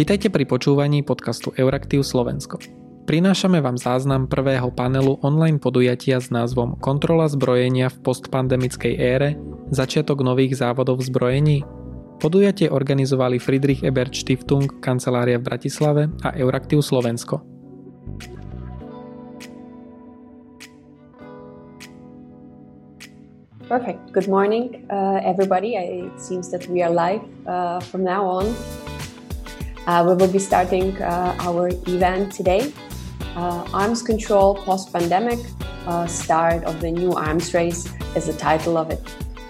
Vitajte pri počúvaní podcastu Euraktiv Slovensko. Prinášame vám záznam prvého panelu online podujatia s názvom Kontrola zbrojenia v postpandemickej ére – začiatok nových závodov v zbrojení? Podujatie organizovali Friedrich Ebert Stiftung, kancelária v Bratislave a Euraktiv Slovensko. Perfect. Good morning, uh, everybody. It seems that we are live uh, from now on. Uh, we will be starting uh, our event today. Uh, arms control post pandemic, uh, start of the new arms race is the title of it.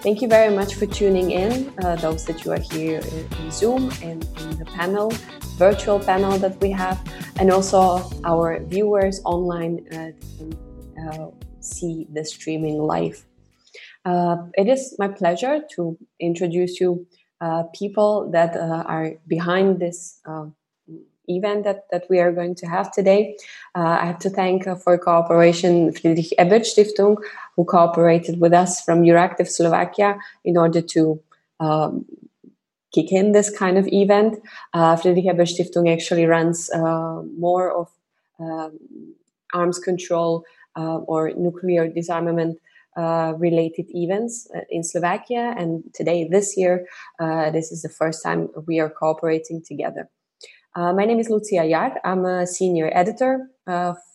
Thank you very much for tuning in, uh, those that you are here in, Zoom and in the panel, virtual panel that we have, and also our viewers online uh, can see the streaming live. it is my pleasure to introduce you uh, people that uh, are behind this uh, event that, that we are going to have today. Uh, I have to thank uh, for cooperation Friedrich Ebert Stiftung, who cooperated with us from Euractiv Slovakia in order to um, kick in this kind of event. Friedrich Ebert Stiftung actually runs more of um, arms control or nuclear disarmament uh, related events uh, in Slovakia. And today, this year, uh, this is the first time we are cooperating together. My name is Lucia Yar. I'm a senior editor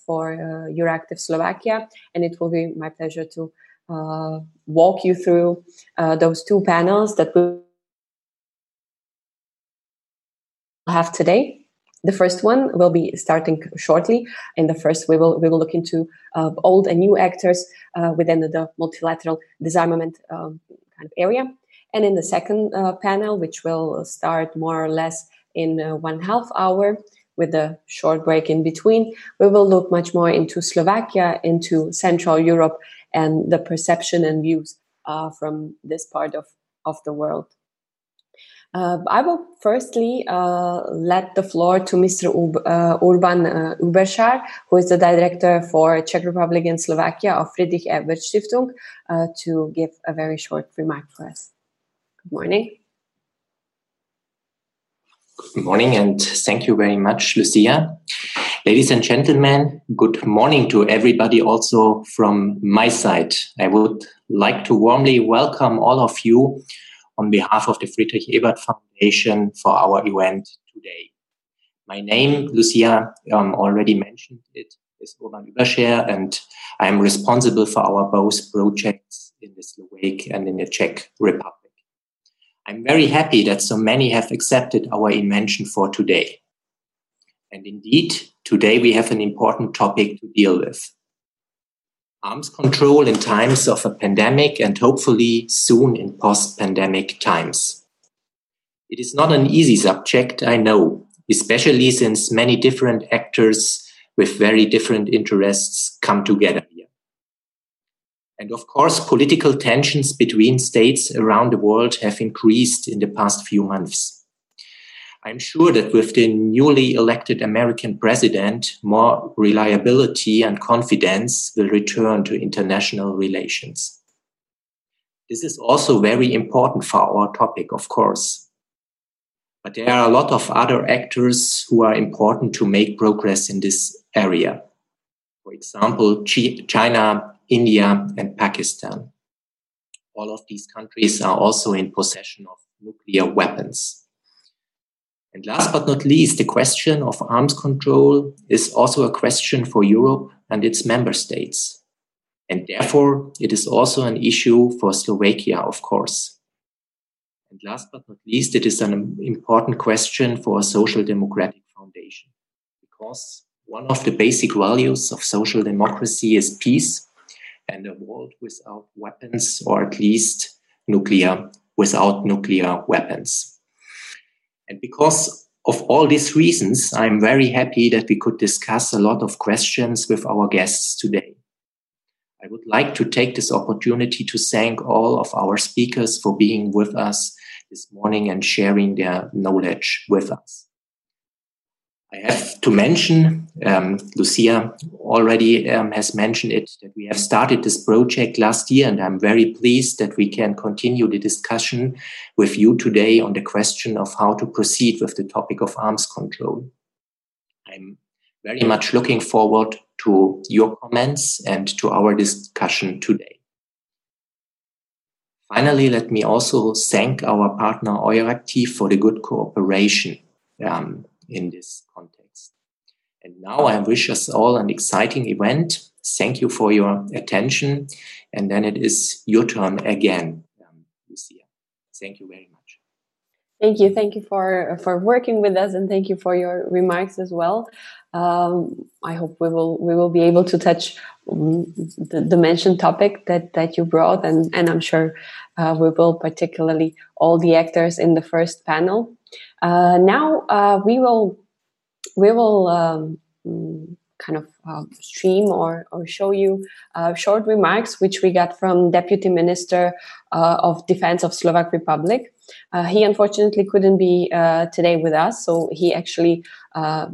for Euractiv Slovakia, and it will be my pleasure to walk you through those two panels that we have today. The first one will be starting shortly. In the first, we will we will look into uh, old and new actors uh, within the multilateral disarmament um, kind of area. And in the second uh, panel, which will start more or less in uh, one half hour with a short break in between, we will look much more into Slovakia, into Central Europe, and the perception and views uh, from this part of, of the world. Uh, I will firstly uh, let the floor to Mr. Ub- uh, Urban uh, Überschär, who is the director for Czech Republic and Slovakia of Friedrich Ebert Stiftung, uh, to give a very short remark for us. Good morning. Good morning, and thank you very much, Lucia. Ladies and gentlemen, good morning to everybody also from my side. I would like to warmly welcome all of you on behalf of the Friedrich Ebert Foundation for our event today. My name, Lucia um, already mentioned it, is Urban Überschär, and I am responsible for our both projects in the Slovak and in the Czech Republic. I'm very happy that so many have accepted our invention for today. And indeed, today we have an important topic to deal with arms control in times of a pandemic and hopefully soon in post pandemic times. It is not an easy subject, I know, especially since many different actors with very different interests come together here. And of course, political tensions between states around the world have increased in the past few months. I'm sure that with the newly elected American president, more reliability and confidence will return to international relations. This is also very important for our topic, of course. But there are a lot of other actors who are important to make progress in this area. For example, China, India, and Pakistan. All of these countries are also in possession of nuclear weapons. And last but not least, the question of arms control is also a question for Europe and its member states. And therefore, it is also an issue for Slovakia, of course. And last but not least, it is an important question for a social democratic foundation. Because one of the basic values of social democracy is peace and a world without weapons, or at least nuclear, without nuclear weapons. And because of all these reasons, I'm very happy that we could discuss a lot of questions with our guests today. I would like to take this opportunity to thank all of our speakers for being with us this morning and sharing their knowledge with us. I have to mention, um, Lucia already um, has mentioned it, that we have started this project last year, and I'm very pleased that we can continue the discussion with you today on the question of how to proceed with the topic of arms control. I'm very much looking forward to your comments and to our discussion today. Finally, let me also thank our partner Euractiv for the good cooperation um, in this context. And now I wish us all an exciting event. Thank you for your attention. And then it is your turn again, um, Lucia. Thank you very much. Thank you. Thank you for, for working with us and thank you for your remarks as well. Um, I hope we will we will be able to touch um, the, the mentioned topic that that you brought, and and I'm sure uh, we will particularly all the actors in the first panel. Uh, now uh, we will we will um, kind of uh, stream or, or show you uh, short remarks which we got from Deputy Minister uh, of Defense of Slovak Republic. Uh, he unfortunately couldn't be today with us, so he actually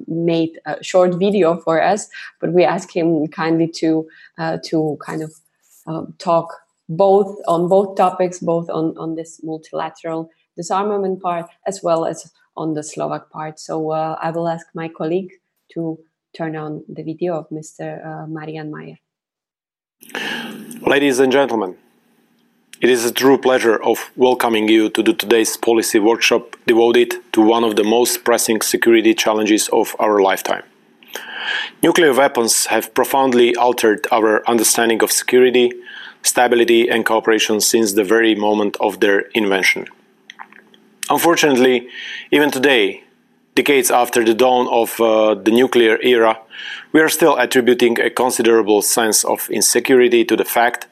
made a short video for us. But we asked him kindly to to kind of talk both on both topics, both on on this multilateral disarmament part as well as on the Slovak part. So I will ask my colleague to turn on the video of Mr. Uh, Marian Majer. Ladies and gentlemen, it is a true pleasure of welcoming you to today's policy workshop devoted to one of the most pressing security challenges of our lifetime. Nuclear weapons have profoundly altered our understanding of security, stability, and cooperation since the very moment of their invention. Unfortunately, even today, decades after the dawn of uh, the nuclear era, we are still attributing a considerable sense of insecurity to the fact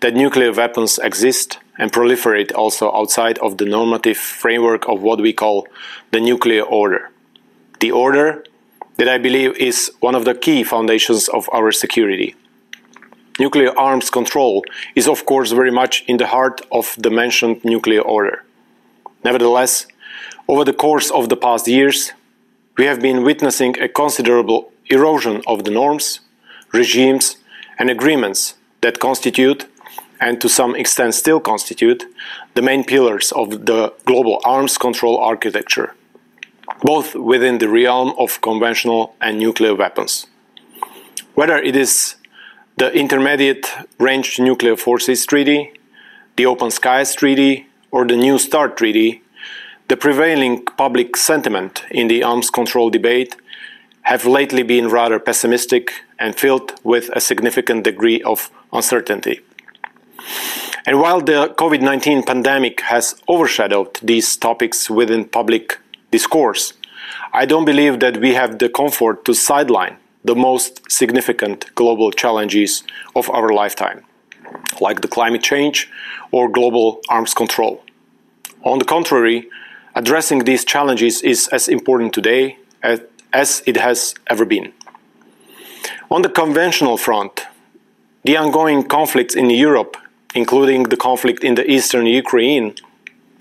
that nuclear weapons exist and proliferate also outside of the normative framework of what we call the nuclear order. The order that I believe is one of the key foundations of our security. Nuclear arms control is, of course, very much in the heart of the mentioned nuclear order. Nevertheless, over the course of the past years, we have been witnessing a considerable erosion of the norms, regimes, and agreements that constitute, and to some extent still constitute, the main pillars of the global arms control architecture, both within the realm of conventional and nuclear weapons. Whether it is the Intermediate Range Nuclear Forces Treaty, the Open Skies Treaty, or the New START Treaty, the prevailing public sentiment in the arms control debate have lately been rather pessimistic and filled with a significant degree of uncertainty. And while the COVID 19 pandemic has overshadowed these topics within public discourse, I don't believe that we have the comfort to sideline the most significant global challenges of our lifetime, like the climate change or global arms control. On the contrary, addressing these challenges is as important today as, it has ever been. On the conventional front, the ongoing conflicts in Europe, including the conflict in the eastern Ukraine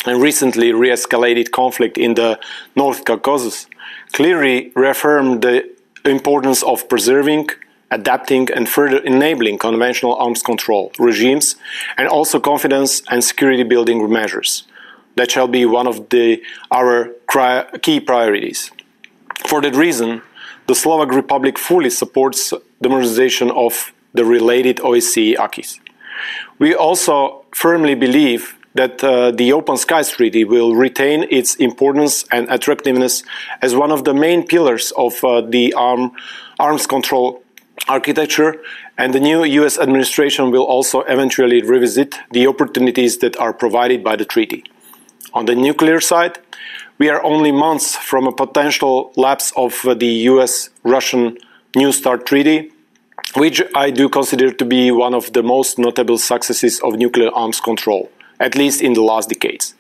and recently re escalated conflict in the North Caucasus, clearly reaffirm the importance of preserving, adapting, and further enabling conventional arms control regimes and also confidence and security building measures that shall be one of the, our key priorities. For that reason, the Slovak Republic fully supports the modernization of the related OSCE acquis. We also firmly believe that uh, the Open Skies Treaty will retain its importance and attractiveness as one of the main pillars of uh, the arm, arms control architecture, and the new US administration will also eventually revisit the opportunities that are provided by the treaty. On the nuclear side, we are only months from a potential lapse of the US Russian New START treaty, which I do consider to be one of the most notable successes of nuclear arms control, at least in the last decades.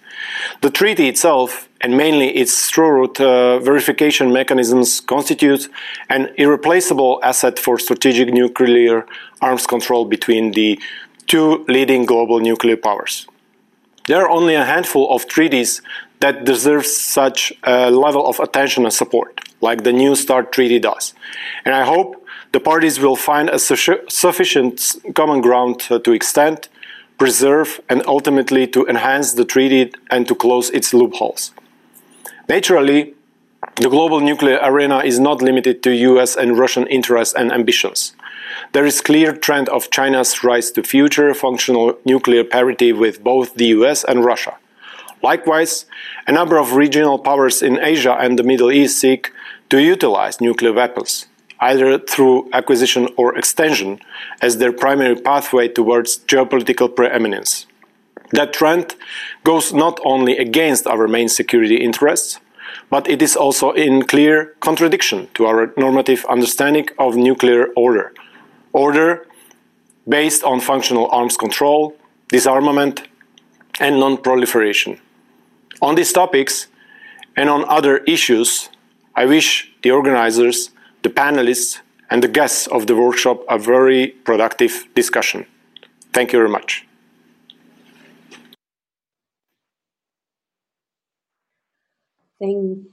The treaty itself, and mainly its thorough uh, verification mechanisms, constitute an irreplaceable asset for strategic nuclear arms control between the two leading global nuclear powers. There are only a handful of treaties that deserve such a level of attention and support, like the New START Treaty does. And I hope the parties will find a su- sufficient common ground to extend, preserve, and ultimately to enhance the treaty and to close its loopholes. Naturally, the global nuclear arena is not limited to US and Russian interests and ambitions. There is clear trend of China's rise to future functional nuclear parity with both the US and Russia. Likewise, a number of regional powers in Asia and the Middle East seek to utilize nuclear weapons, either through acquisition or extension, as their primary pathway towards geopolitical preeminence. That trend goes not only against our main security interests, but it is also in clear contradiction to our normative understanding of nuclear order. Order based on functional arms control, disarmament, and non proliferation. On these topics and on other issues, I wish the organizers, the panelists, and the guests of the workshop a very productive discussion. Thank you very much. Thank.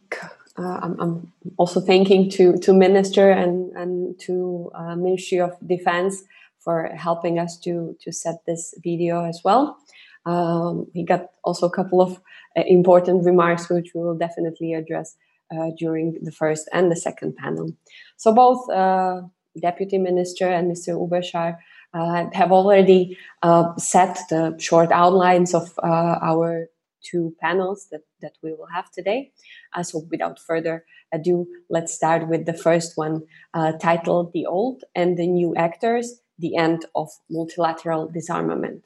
Uh, I'm, I'm, also thanking to to Minister and and to uh, Ministry of Defense for helping us to to set this video as well. Um, he got also a couple of uh, important remarks, which we will definitely address uh, during the first and the second panel. So both uh, Deputy Minister and Mr. Überschär uh, have already set the short outlines of our two panels that, that we will have today. Uh, so without further ado, let's start with the first one uh, titled The Old and the New Actors, The End of Multilateral Disarmament.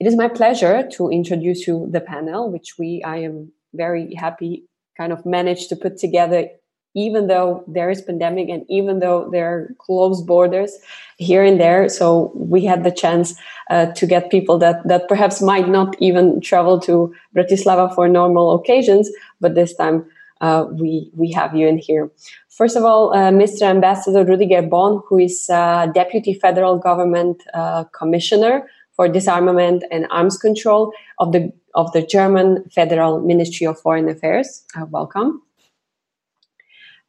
It is my pleasure to introduce you the panel, which we I am very happy kind of managed to put together even though there is pandemic and even though there are closed borders here and there so we had the chance uh, to get people that that perhaps might not even travel to bratislava for normal occasions but this time uh, we we have you in here first of all uh, mr ambassador rüdiger bohn who is uh, deputy federal government uh, commissioner for disarmament and arms control of the of the German Federal Ministry of Foreign Affairs. Uh, welcome.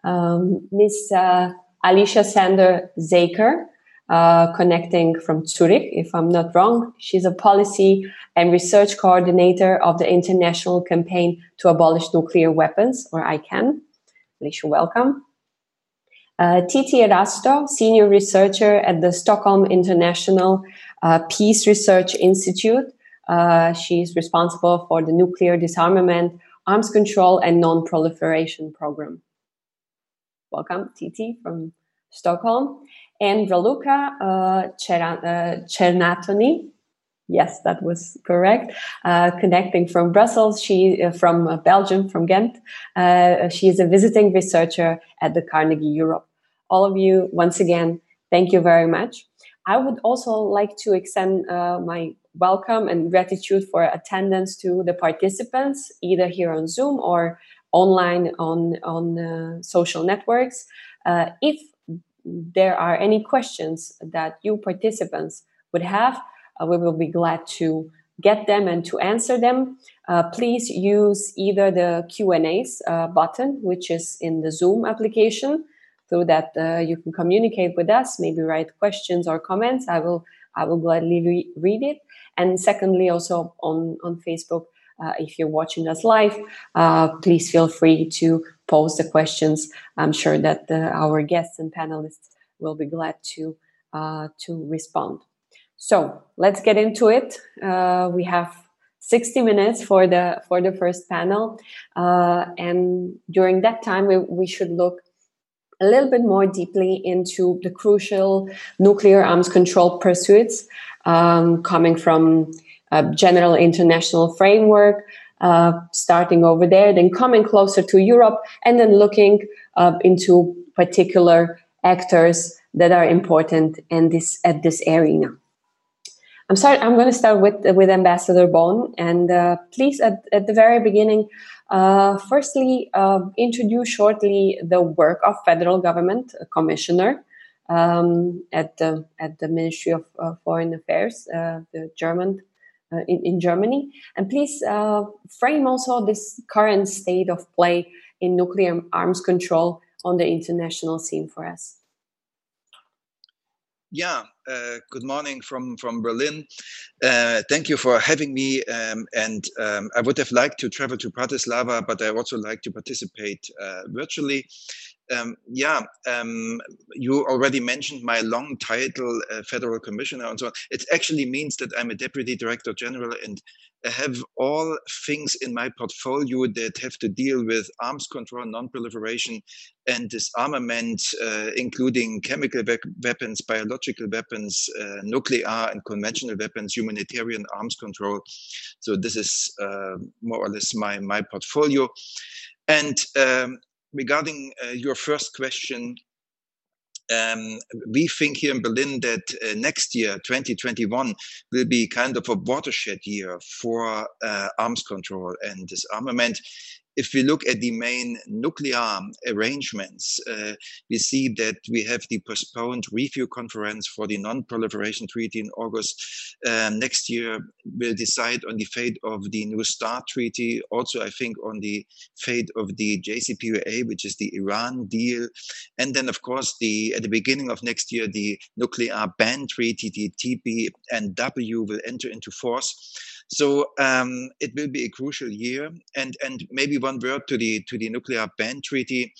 Um, Ms. Uh, Alicia Sanders-Zakre, uh, connecting from Zurich, if I'm not wrong. She's a policy and research coordinator of the International Campaign to Abolish Nuclear Weapons, or ICAN. Alicia, welcome. Uh, Tytti Erästö, senior researcher at the Stockholm International uh, Peace Research Institute. Uh, she's responsible for the nuclear disarmament, arms control, and non-proliferation program. Welcome, Tytti from Stockholm. And Raluca uh, Csernatoni, yes, that was correct. Uh, connecting from Brussels, she uh, from uh, Belgium, from Ghent. Uh, she is a visiting researcher at the Carnegie Europe. All of you, once again, thank you very much. I would also like to extend uh, my welcome and gratitude for attendance to the participants, either here on Zoom or online on on uh, social networks. Uh, if there are any questions that you participants would have, uh, we will be glad to get them and to answer them. Please use either the Q and A's button, which is in the Zoom application so that uh, you can communicate with us maybe write questions or comments i will i will gladly re- read it and secondly also on on facebook uh, if you're watching us live uh, please feel free to post the questions. I'm sure that uh, our guests and panelists will be glad to uh, to respond. So let's get into it. Uh, we have 60 minutes for the for the first panel. And during that time we, we should look a little bit more deeply into the crucial nuclear arms control pursuits um, coming from a general international framework, uh, starting over there, then coming closer to Europe, and then looking uh, into particular actors that are important in this at this arena. I'm sorry. I'm going to start with with Ambassador Bohn, and uh, please, at, at the very beginning, uh, firstly, uh, introduce shortly the work of federal government commissioner um, at the at the Ministry of uh, Foreign Affairs, uh, the German in, in, Germany, and please frame also this current state of play in nuclear arms control on the international scene for us. Yeah, uh, good morning from from Berlin. Uh, thank you for having me. Um, and um, I would have liked to travel to Bratislava, but I also like to participate uh, virtually. Um, yeah, um, you already mentioned my long title, uh, Federal Commissioner, and so on. It actually means that I'm a Deputy Director General and I have all things in my portfolio that have to deal with arms control, non-proliferation, and disarmament, uh, including chemical we weapons, biological weapons, uh, nuclear and conventional weapons, humanitarian arms control. So this is uh, more or less my my portfolio. And um, regarding uh, your first question, um, we think here in Berlin that uh, next year, 2021, will be kind of a watershed year for uh, arms control and disarmament if we look at the main nuclear arrangements, uh, we see that we have the postponed review conference for the non-proliferation treaty in August. Um, next year, we'll decide on the fate of the New START treaty. Also, I think on the fate of the JCPOA, which is the Iran deal. And then, of course, the at the beginning of next year, the nuclear ban treaty, the TPNW, will enter into force. So um, it will be a crucial year. And and maybe one word to the to the nuclear ban treaty.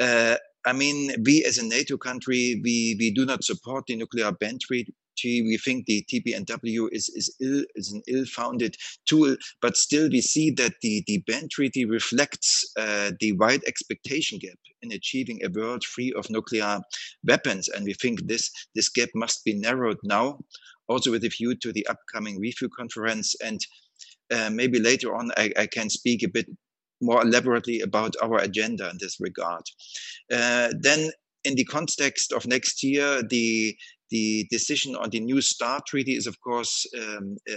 Uh, I mean, we as a NATO country, we we do not support the nuclear ban treaty. We think the TPNW is is ill is an ill-founded tool, but still we see that the the ban treaty reflects uh, the wide expectation gap in achieving a world free of nuclear weapons, and we think this this gap must be narrowed now also with a view to the upcoming review conference. And uh, maybe later on, I, I, can speak a bit more elaborately about our agenda in this regard. Uh, then, in the context of next year, the the decision on the new START treaty is, of course, um, uh,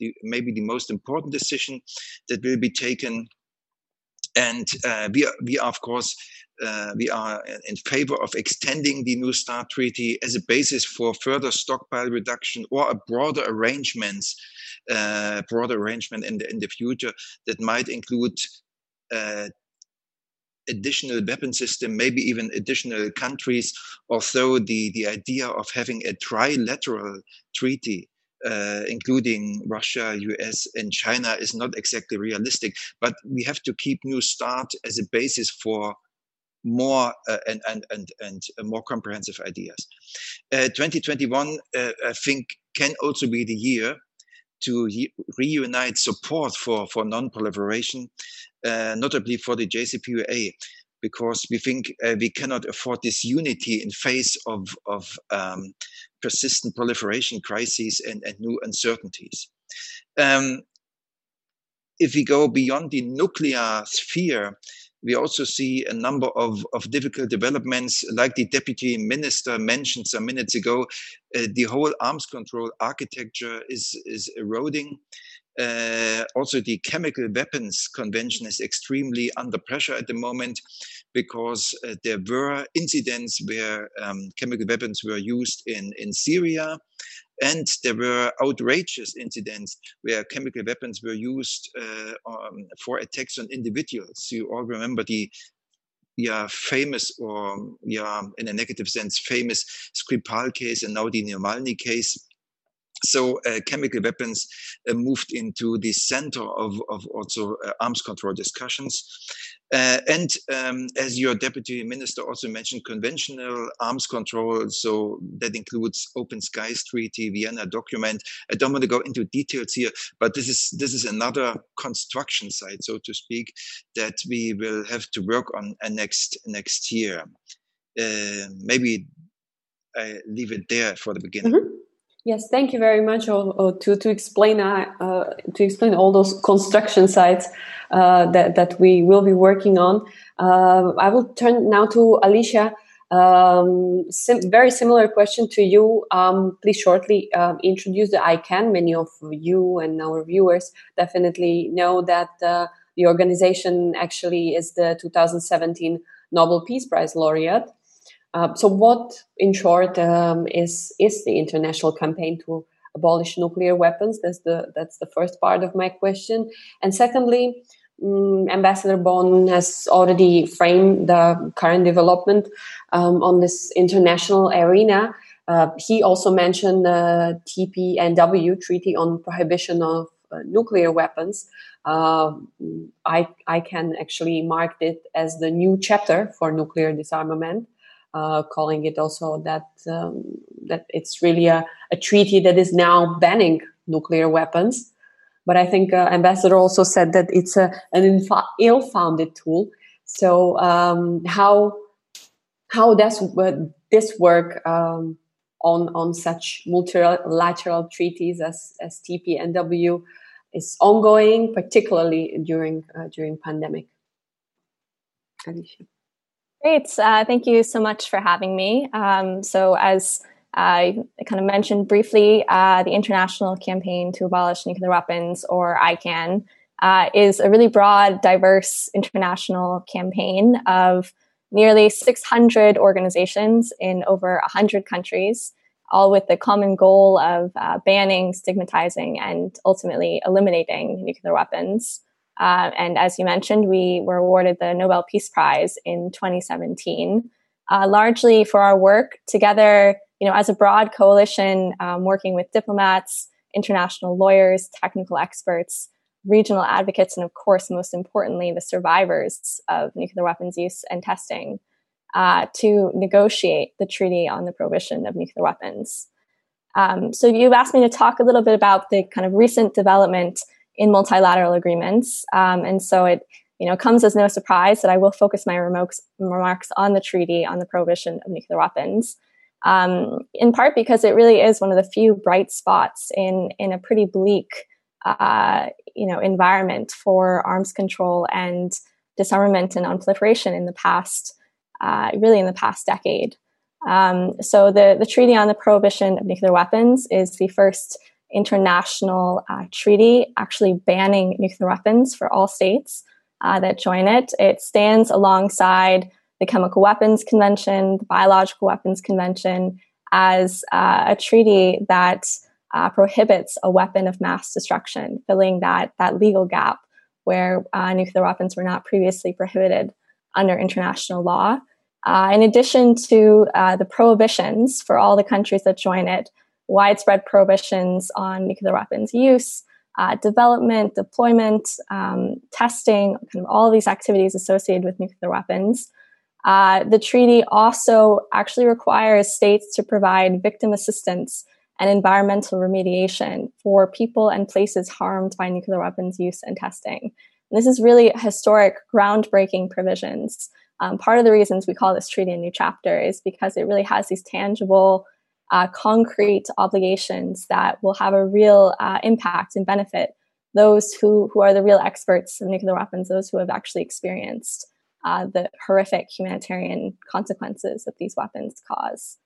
the, maybe the most important decision that will be taken. And uh, we, are, we are, of course, uh, we are in favor of extending the New START treaty as a basis for further stockpile reduction or a broader arrangements, uh, broader arrangement in the in the future that might include. Uh, additional weapon system, maybe even additional countries, although the, the idea of having a trilateral treaty uh, including Russia, US, and China, is not exactly realistic. But we have to keep New START as a basis for more uh, and, and, and, and more comprehensive ideas. Uh, 2021, uh, I think, can also be the year to reunite support for, for non-proliferation, uh, notably for the JCPOA, because we think we cannot afford this unity in face of, of um, persistent proliferation crises and, and new uncertainties. Um, if we go beyond the nuclear sphere, we also see a number of, of difficult developments, like the deputy minister mentioned some minutes ago. Uh, the whole arms control architecture is, is eroding. Uh, also, the chemical weapons convention is extremely under pressure at the moment because uh, there were incidents where um, chemical weapons were used in, in Syria and there were outrageous incidents where chemical weapons were used uh, um, for attacks on individuals. You all remember the yeah, famous or yeah, in a negative sense, famous Skripal case and now the Navalny case so uh, chemical weapons uh, moved into the center of, of also uh, arms control discussions. Uh, and um, as your deputy minister also mentioned, conventional arms control. So that includes Open Skies Treaty, Vienna document. I don't want to go into details here, but this is this is another construction site, so to speak, that we will have to work on uh, next next year. Uh, maybe I leave it there for the beginning. Mm -hmm. Yes, thank you very much to to explain uh, uh, to explain all those construction sites uh, that that we will be working on. Uh, I will turn now to Alicia. Um, sim- very similar question to you. Um, please shortly um, introduce the ICAN. Many of you and our viewers definitely know that uh, the organization actually is the 2017 Nobel Peace Prize laureate. Uh, so, what, in short, um, is is the international campaign to abolish nuclear weapons? That's the that's the first part of my question. And secondly, um, Ambassador Bohn has already framed the current development um, on this international arena. Uh, he also mentioned the TPNW Treaty on Prohibition of uh, Nuclear Weapons. Uh, I, I can actually mark it as the new chapter for nuclear disarmament, uh, calling it also that um, that it's really a, a treaty that is now banning nuclear weapons. But I think uh, Ambassador also said that it's a, an infa- ill-founded tool. So um, how how does this work um, on on such multilateral treaties as as TPNW is ongoing, particularly during uh, during pandemic? Alicia. Great, uh, thank you so much for having me. Um, so as I kind of mentioned briefly uh, the International Campaign to Abolish Nuclear Weapons, or ICAN, uh, is a really broad, diverse international campaign of nearly 600 organizations in over 100 countries, all with the common goal of uh, banning, stigmatizing, and ultimately eliminating nuclear weapons. Uh, and as you mentioned, we were awarded the Nobel Peace Prize in 2017, uh, largely for our work together you know, as a broad coalition um, working with diplomats, international lawyers, technical experts, regional advocates, and of course, most importantly, the survivors of nuclear weapons use and testing uh, to negotiate the treaty on the prohibition of nuclear weapons. Um, so you've asked me to talk a little bit about the kind of recent development in multilateral agreements, um, and so it you know comes as no surprise that I will focus my remarks, remarks on the treaty on the prohibition of nuclear weapons um, in part because it really is one of the few bright spots in in a pretty bleak uh, you know environment for arms control and disarmament and nonproliferation in the past uh, really in the past decade. Um, so the the treaty on the prohibition of nuclear weapons is the first international uh, treaty actually banning nuclear weapons for all states uh, that join it. It stands alongside the Chemical Weapons Convention, the Biological Weapons Convention, as uh, a treaty that uh, prohibits a weapon of mass destruction, filling that, that legal gap where uh, nuclear weapons were not previously prohibited under international law. Uh, in addition to the prohibitions for all the countries that join it, widespread prohibitions on nuclear weapons use, uh, development, deployment, um, testing, kind of all of these activities associated with nuclear weapons, uh, the treaty also actually requires states to provide victim assistance and environmental remediation for people and places harmed by nuclear weapons use and testing. And this is really historic, groundbreaking provisions. Um, part of the reasons we call this treaty a new chapter is because it really has these tangible, uh, concrete obligations that will have a real uh, impact and benefit those who, who are the real experts of nuclear weapons, those who have actually experienced uh, the horrific humanitarian consequences that these weapons cause.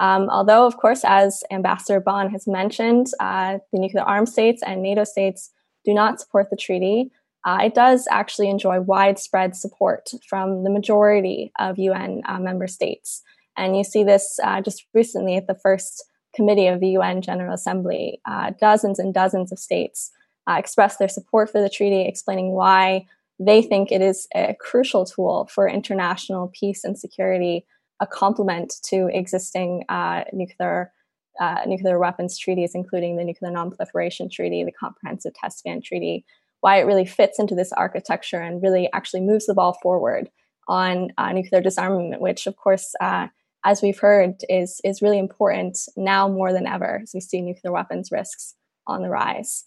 Um, although, of course, as Ambassador Bohn has mentioned, uh, the nuclear armed states and NATO states do not support the treaty. Uh, it does actually enjoy widespread support from the majority of UN uh, member states. And you see this uh, just recently at the first committee of the UN General Assembly. Uh, dozens and dozens of states expressed their support for the treaty, explaining why they think it is a crucial tool for international peace and security, a complement to existing uh, nuclear uh, nuclear weapons treaties, including the Nuclear Nonproliferation Treaty, the Comprehensive Test Ban Treaty. Why it really fits into this architecture and really actually moves the ball forward on uh, nuclear disarmament, which, of course, uh, as we've heard, is is really important now more than ever as we see nuclear weapons risks on the rise.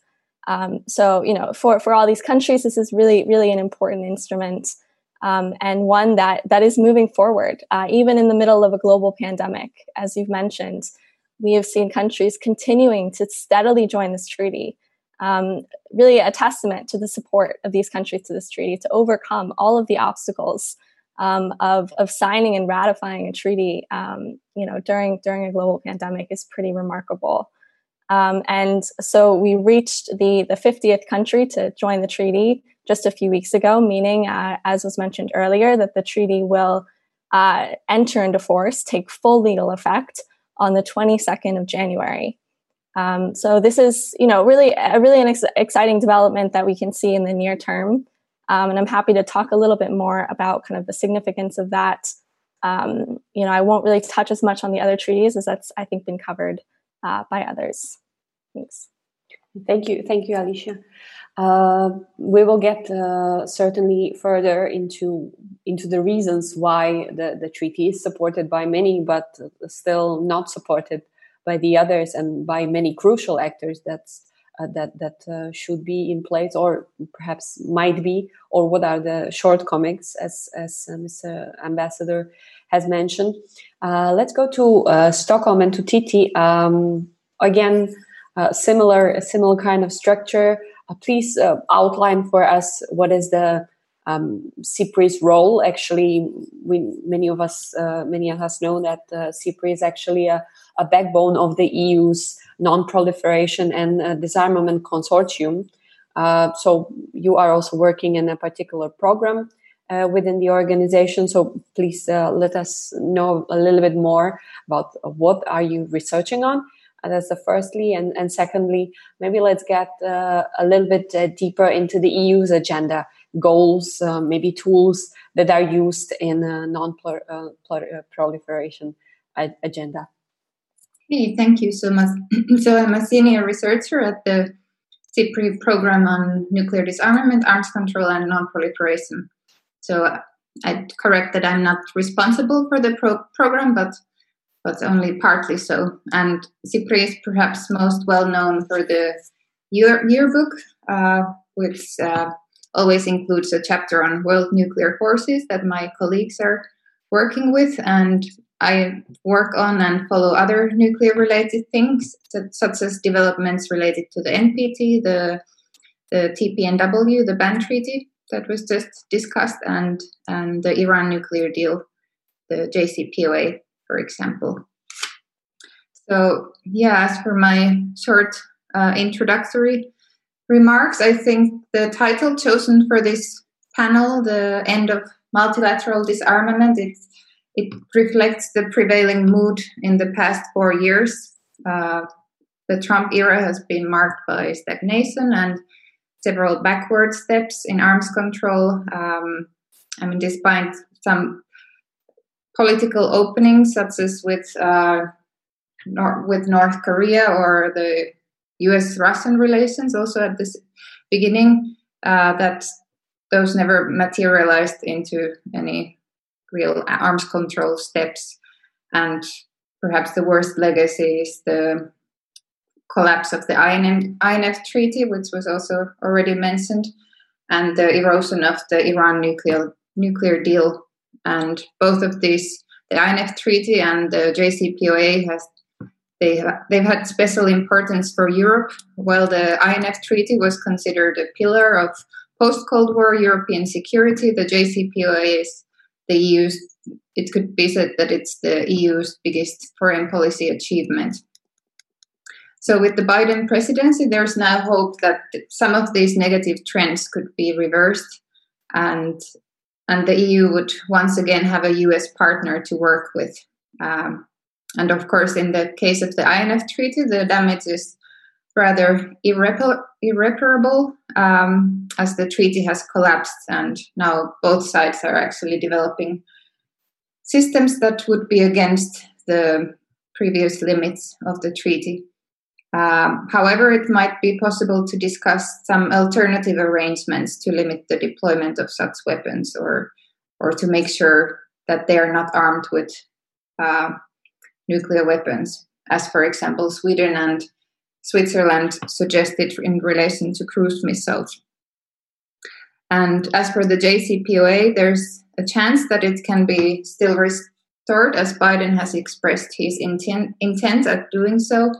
Um, so, you know, for, for all these countries, this is really, really an important instrument um, and one that, that is moving forward, uh, even in the middle of a global pandemic. As you've mentioned, we have seen countries continuing to steadily join this treaty. Um, really a testament to the support of these countries to this treaty to overcome all of the obstacles um, of, of signing and ratifying a treaty, um, you know, during during a global pandemic is pretty remarkable. Um, and so we reached the, the 50th country to join the treaty just a few weeks ago, meaning, uh, as was mentioned earlier, that the treaty will uh, enter into force, take full legal effect on the 22nd of January. Um, so this is, you know, really a really an ex- exciting development that we can see in the near term. Um, and I'm happy to talk a little bit more about kind of the significance of that. Um, you know, I won't really touch as much on the other treaties as that's, I think, been covered uh, by others. Thanks. Thank you. Thank you, Alicia. Uh, we will get uh, certainly further into into the reasons why the, the treaty is supported by many, but still not supported by the others and by many crucial actors that's uh, that that uh, should be in place or perhaps might be or what are the shortcomings as as uh, Mr. Ambassador has mentioned. Uh, let's go to Stockholm and to Tytti um, again. similar a similar kind of structure uh, please uh, outline for us what is the um, SIPRI's role. Actually, we, many of us, uh, many of us know that uh, SIPRI is actually a, a, backbone of the EU's non-proliferation and uh, disarmament consortium. Uh, so you are also working in a particular program uh, within the organization. So please let us know a little bit more about what are you researching on uh, that's the firstly, and and secondly, maybe let's get uh, a little bit uh, deeper into the EU's agenda goals, uh, maybe tools that are used in a non-proliferation uh, agenda. Hey, thank you so much. so I'm a senior researcher at the SIPRI program on nuclear disarmament, arms control, and non-proliferation. So I correct that I'm not responsible for the pro- program, but but only partly so. And SIPRI is perhaps most well known for the year, yearbook, uh, which uh, always includes a chapter on world nuclear forces that my colleagues are working with. And I work on and follow other nuclear related things, such as developments related to the NPT, the, the TPNW, the ban treaty that was just discussed, and, and the Iran nuclear deal, the JCPOA for example. So, yeah, as for my short uh, introductory remarks, I think the title chosen for this panel, The End of Multilateral Disarmament, it, it reflects the prevailing mood in the past four years. Uh, the Trump era has been marked by stagnation and several backward steps in arms control. Um, I mean, despite some political openings, such as with uh, nor- with North Korea or the U.S.-Russian relations, also at this beginning, uh, that those never materialized into any real arms control steps. And perhaps the worst legacy is the collapse of the INF, INF Treaty, which was also already mentioned, and the erosion of the Iran nuclear nuclear deal and both of these, the INF Treaty and the JCPOA, has they have, they've had special importance for Europe. While the INF Treaty was considered a pillar of post-Cold War European security, the JCPOA is the EU's. It could be said that it's the EU's biggest foreign policy achievement. So, with the Biden presidency, there's now hope that some of these negative trends could be reversed, and and the EU would once again have a US partner to work with. Um, and of course, in the case of the INF Treaty, the damage is rather irrepar- irreparable um, as the treaty has collapsed, and now both sides are actually developing systems that would be against the previous limits of the treaty. Um, however, it might be possible to discuss some alternative arrangements to limit the deployment of such weapons or, or to make sure that they are not armed with uh, nuclear weapons, as for example, Sweden and Switzerland suggested in relation to cruise missiles. And as for the JCPOA, there's a chance that it can be still restored, as Biden has expressed his intent, intent at doing so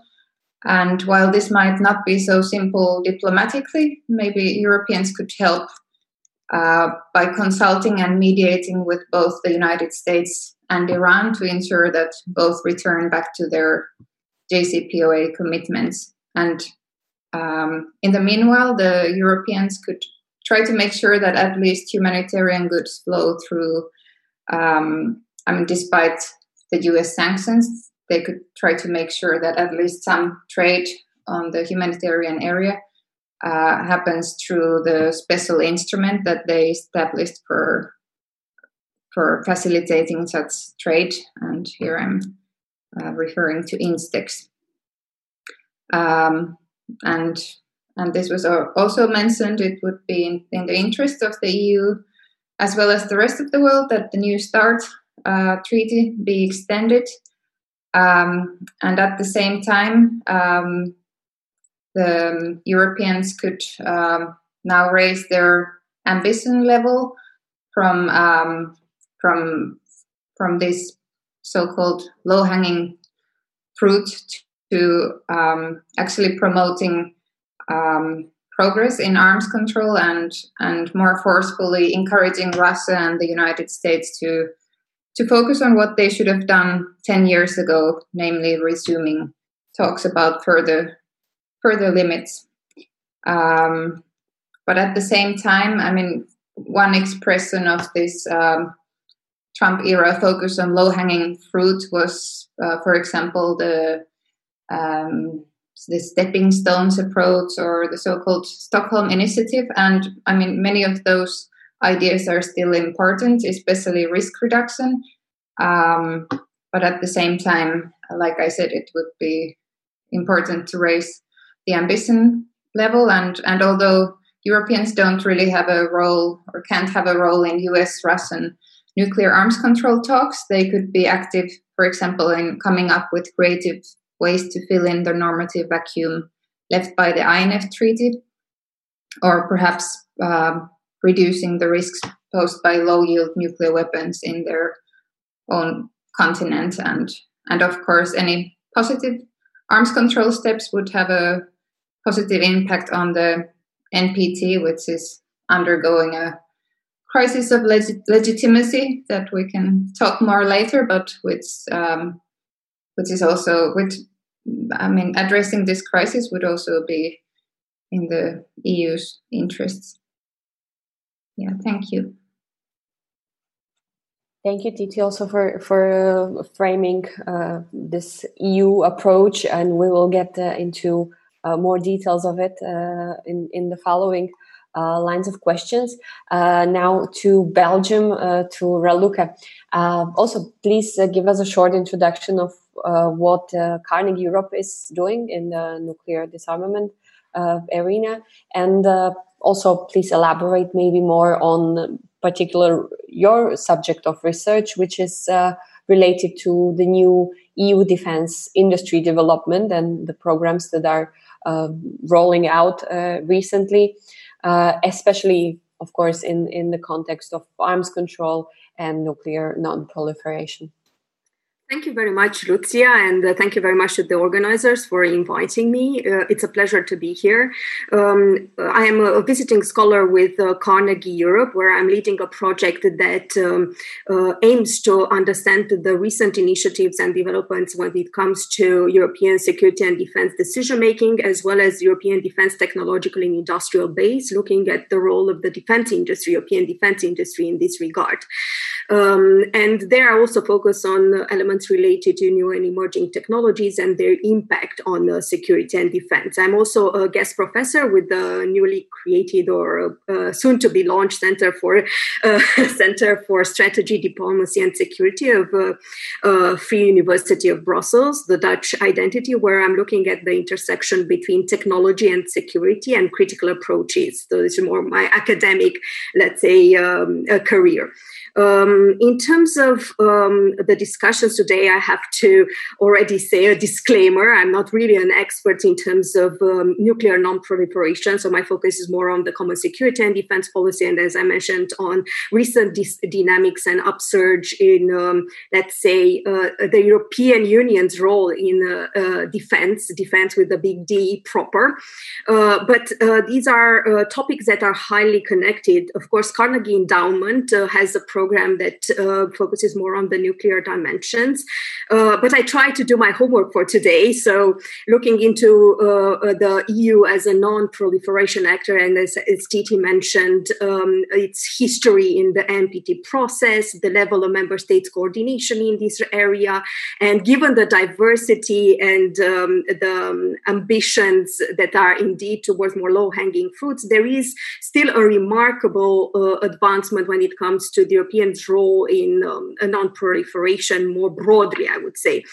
and while this might not be so simple diplomatically, maybe Europeans could help uh, by consulting and mediating with both the United States and Iran to ensure that both return back to their JCPOA commitments. And um, in the meanwhile, the Europeans could try to make sure that at least humanitarian goods flow through. Um, I mean, despite the US sanctions, they could try to make sure that at least some trade on the humanitarian area uh, happens through the special instrument that they established for for facilitating such trade. And here I'm uh, referring to Instex. Um, and and this was also mentioned. It would be in, in, the interest of the EU as well as the rest of the world that the New START uh, treaty be extended. Um, and at the same time, um, the um, Europeans could um, now raise their ambition level from um, from from this so-called low-hanging fruit to um, actually promoting um, progress in arms control and and more forcefully encouraging Russia and the United States to to focus on what they should have done 10 years ago, namely resuming talks about further further limits. Um, but at the same time, I mean, one expression of this um, Trump era focus on low hanging fruit was, uh, for example, the um, the stepping stones approach or the so-called Stockholm initiative. And I mean, many of those ideas are still important, especially risk reduction. Um, but at the same time, like I said, it would be important to raise the ambition level. And, and although Europeans don't really have a role or can't have a role in US Russian nuclear arms control talks, they could be active, for example, in coming up with creative ways to fill in the normative vacuum left by the INF Treaty, or perhaps um, reducing the risks posed by low yield nuclear weapons in their own continent. And, and of course, any positive arms control steps would have a positive impact on the NPT, which is undergoing a crisis of leg- legitimacy that we can talk more later, but which um, which is also which I mean addressing this crisis would also be in the EU's interests. Yeah, thank you. Thank you, Tytti, also for for uh, framing uh, this EU approach, and we will get uh, into more details of it uh, in in the following uh, lines of questions. now to Belgium, to Raluca. also, please give us a short introduction of what Carnegie Europe is doing in the nuclear disarmament arena, and also please elaborate maybe more on particular your subject of research, which is uh, related to the new EU defense industry development and the programs that are uh, rolling out uh, recently, uh, especially, of course, in, in the context of arms control and nuclear non-proliferation. Thank you very much, Lucia, and uh, thank you very much to the organizers for inviting me. Uh, it's a pleasure to be here. Um, I am a visiting scholar with uh, Carnegie Europe, where I'm leading a project that um, uh, aims to understand the recent initiatives and developments when it comes to European security and defense decision making, as well as European defense technological and industrial base, looking at the role of the defense industry, European defense industry in this regard. Um, and there I also focus on elements related to new and emerging technologies and their impact on uh, security and defense. I'm also a guest professor with the newly created or uh, soon to be launched Center for uh, Center for Strategy, Diplomacy and Security of uh, uh, Free University of Brussels, the Dutch identity, where I'm looking at the intersection between technology and security and critical approaches. So it's more my academic, let's say, um, career. Um, in terms of um, the discussions today, I have to already say a disclaimer. I'm not really an expert in terms of um, nuclear non-proliferation, so my focus is more on the common security and defense policy, and as I mentioned, on recent dis- dynamics and upsurge in, um, let's say, uh, the European Union's role in uh, uh, defense, defense with a big D proper. Uh, but uh, these are uh, topics that are highly connected. Of course, Carnegie Endowment has a pro- program that uh, focuses more on the nuclear dimensions. Uh, but I tried to do my homework for today. So, looking into uh, the EU as a non proliferation actor, and as, as Tytti mentioned, um, its history in the NPT process, the level of member states' coordination in this area, and given the diversity and um, the um, ambitions that are indeed towards more low hanging fruits, there is still a remarkable uh, advancement when it comes to the European's role in um, a non proliferation more broadly, I would say.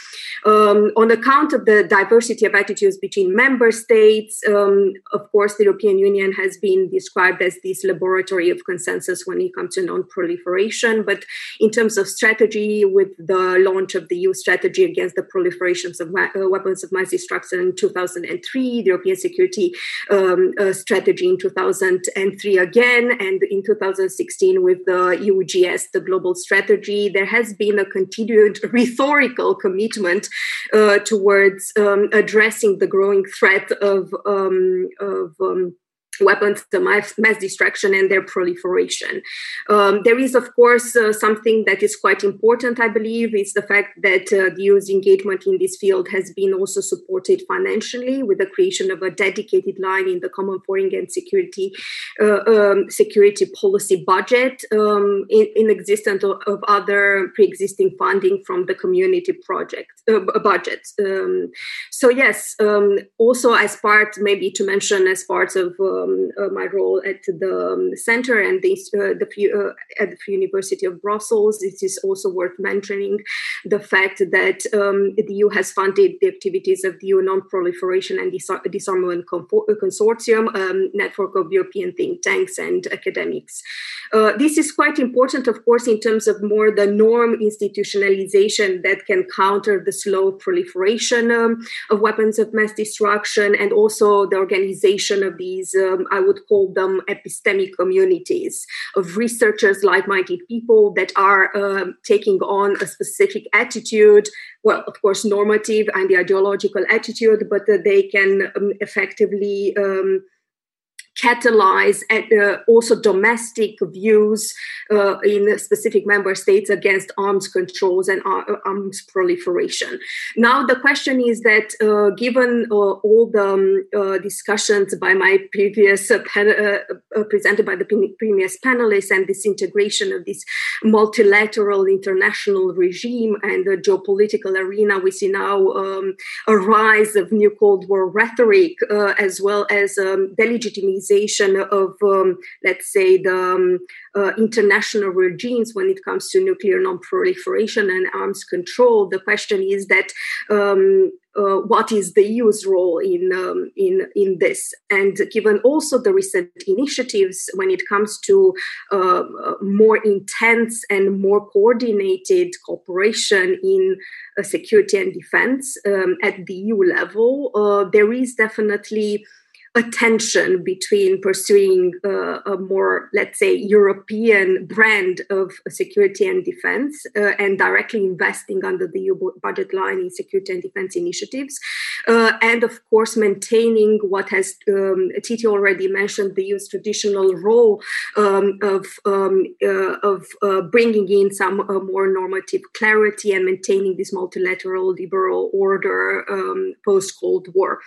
Um, on account of the diversity of attitudes between member states, um, of course, the European Union has been described as this laboratory of consensus when it comes to non proliferation. But in terms of strategy, with the launch of the EU strategy against the proliferations of uh, weapons of mass destruction in 2003, the European security um, uh, strategy in 2003 again, and in 2016 with the EUGS, the global strategy, there has been a continued rhetorical commitment uh, towards um, addressing the growing threat of, um, of um, weapons of mass, destruction and their proliferation. Um, there is, of course, uh, something that is quite important, I believe, is the fact that uh, the EU's engagement in this field has been also supported financially with the creation of a dedicated line in the Common Foreign and Security uh, um, Security Policy budget um, in, in, existence of, of, other pre-existing funding from the community project uh, budget. Um, so yes, um, also as part, maybe to mention as part of um, uh, my role at the um, center and the, uh, the uh, at the University of Brussels. It is also worth mentioning the fact that um, the EU has funded the activities of the EU Non-Proliferation and Disar- Disarmament Consortium, um, network of European think tanks and academics. Uh, this is quite important, of course, in terms of more the norm institutionalization that can counter the slow proliferation um, of weapons of mass destruction and also the organization of these um, um, I would call them epistemic communities of researchers, like minded people that are um, taking on a specific attitude. Well, of course, normative and the ideological attitude, but uh, they can um, effectively um, catalyze uh, also domestic views uh, in specific member states against arms controls and uh, arms proliferation. Now, the question is that uh, given uh, all the um, uh, discussions by my previous presented by the previous panelists and this integration of this multilateral international regime and the geopolitical arena, we see now um, a rise of new Cold War rhetoric as well as um, of, um, let's say, the um, uh, international regimes when it comes to nuclear non-proliferation and arms control. The question is that um, uh, what is the EU's role in um, in in this? And given also the recent initiatives when it comes to uh, more intense and more coordinated cooperation in uh, security and defense um, at the EU level, uh, there is definitely a tension between pursuing uh, a more, let's say, European brand of security and defense uh, and directly investing under the EU budget line in security and defense initiatives. Uh, and of course, maintaining what has um, Tytti already mentioned the EU's traditional role um, of, um, uh, of uh, bringing in some uh, more normative clarity and maintaining this multilateral liberal order um, post Cold War.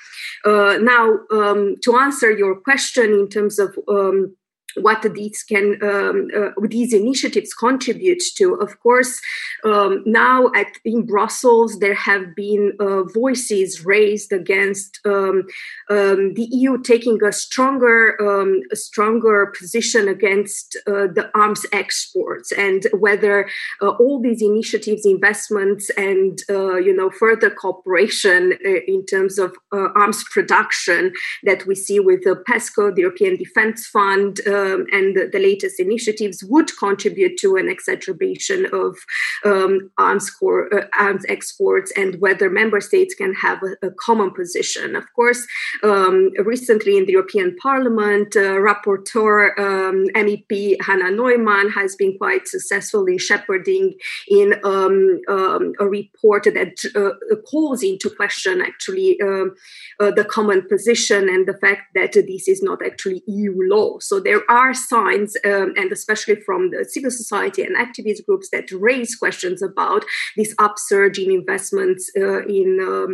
now, um, to answer your question in terms of um, what these can um, uh, these initiatives contribute to. Of course um, now at in brussels there have been uh, voices raised against um, um the eu taking a stronger um, a stronger position against uh, the arms exports and whether uh, all these initiatives investments and uh, you know further cooperation uh, in terms of arms production that we see with the pesco the european defense fund um, and the, the, latest initiatives would contribute to an exacerbation of um, arms, uh, arms exports and whether member states can have a, a common position. Of course, um, recently in the European Parliament, uh, rapporteur um, MEP Hannah Neumann has been quite successful in shepherding in um, um, a report that uh, calls into question actually um, uh, the common position and the fact that this is not actually EU law. So there are signs, um, and especially from the civil society and activist groups that raise questions about this upsurge in investments uh, in um,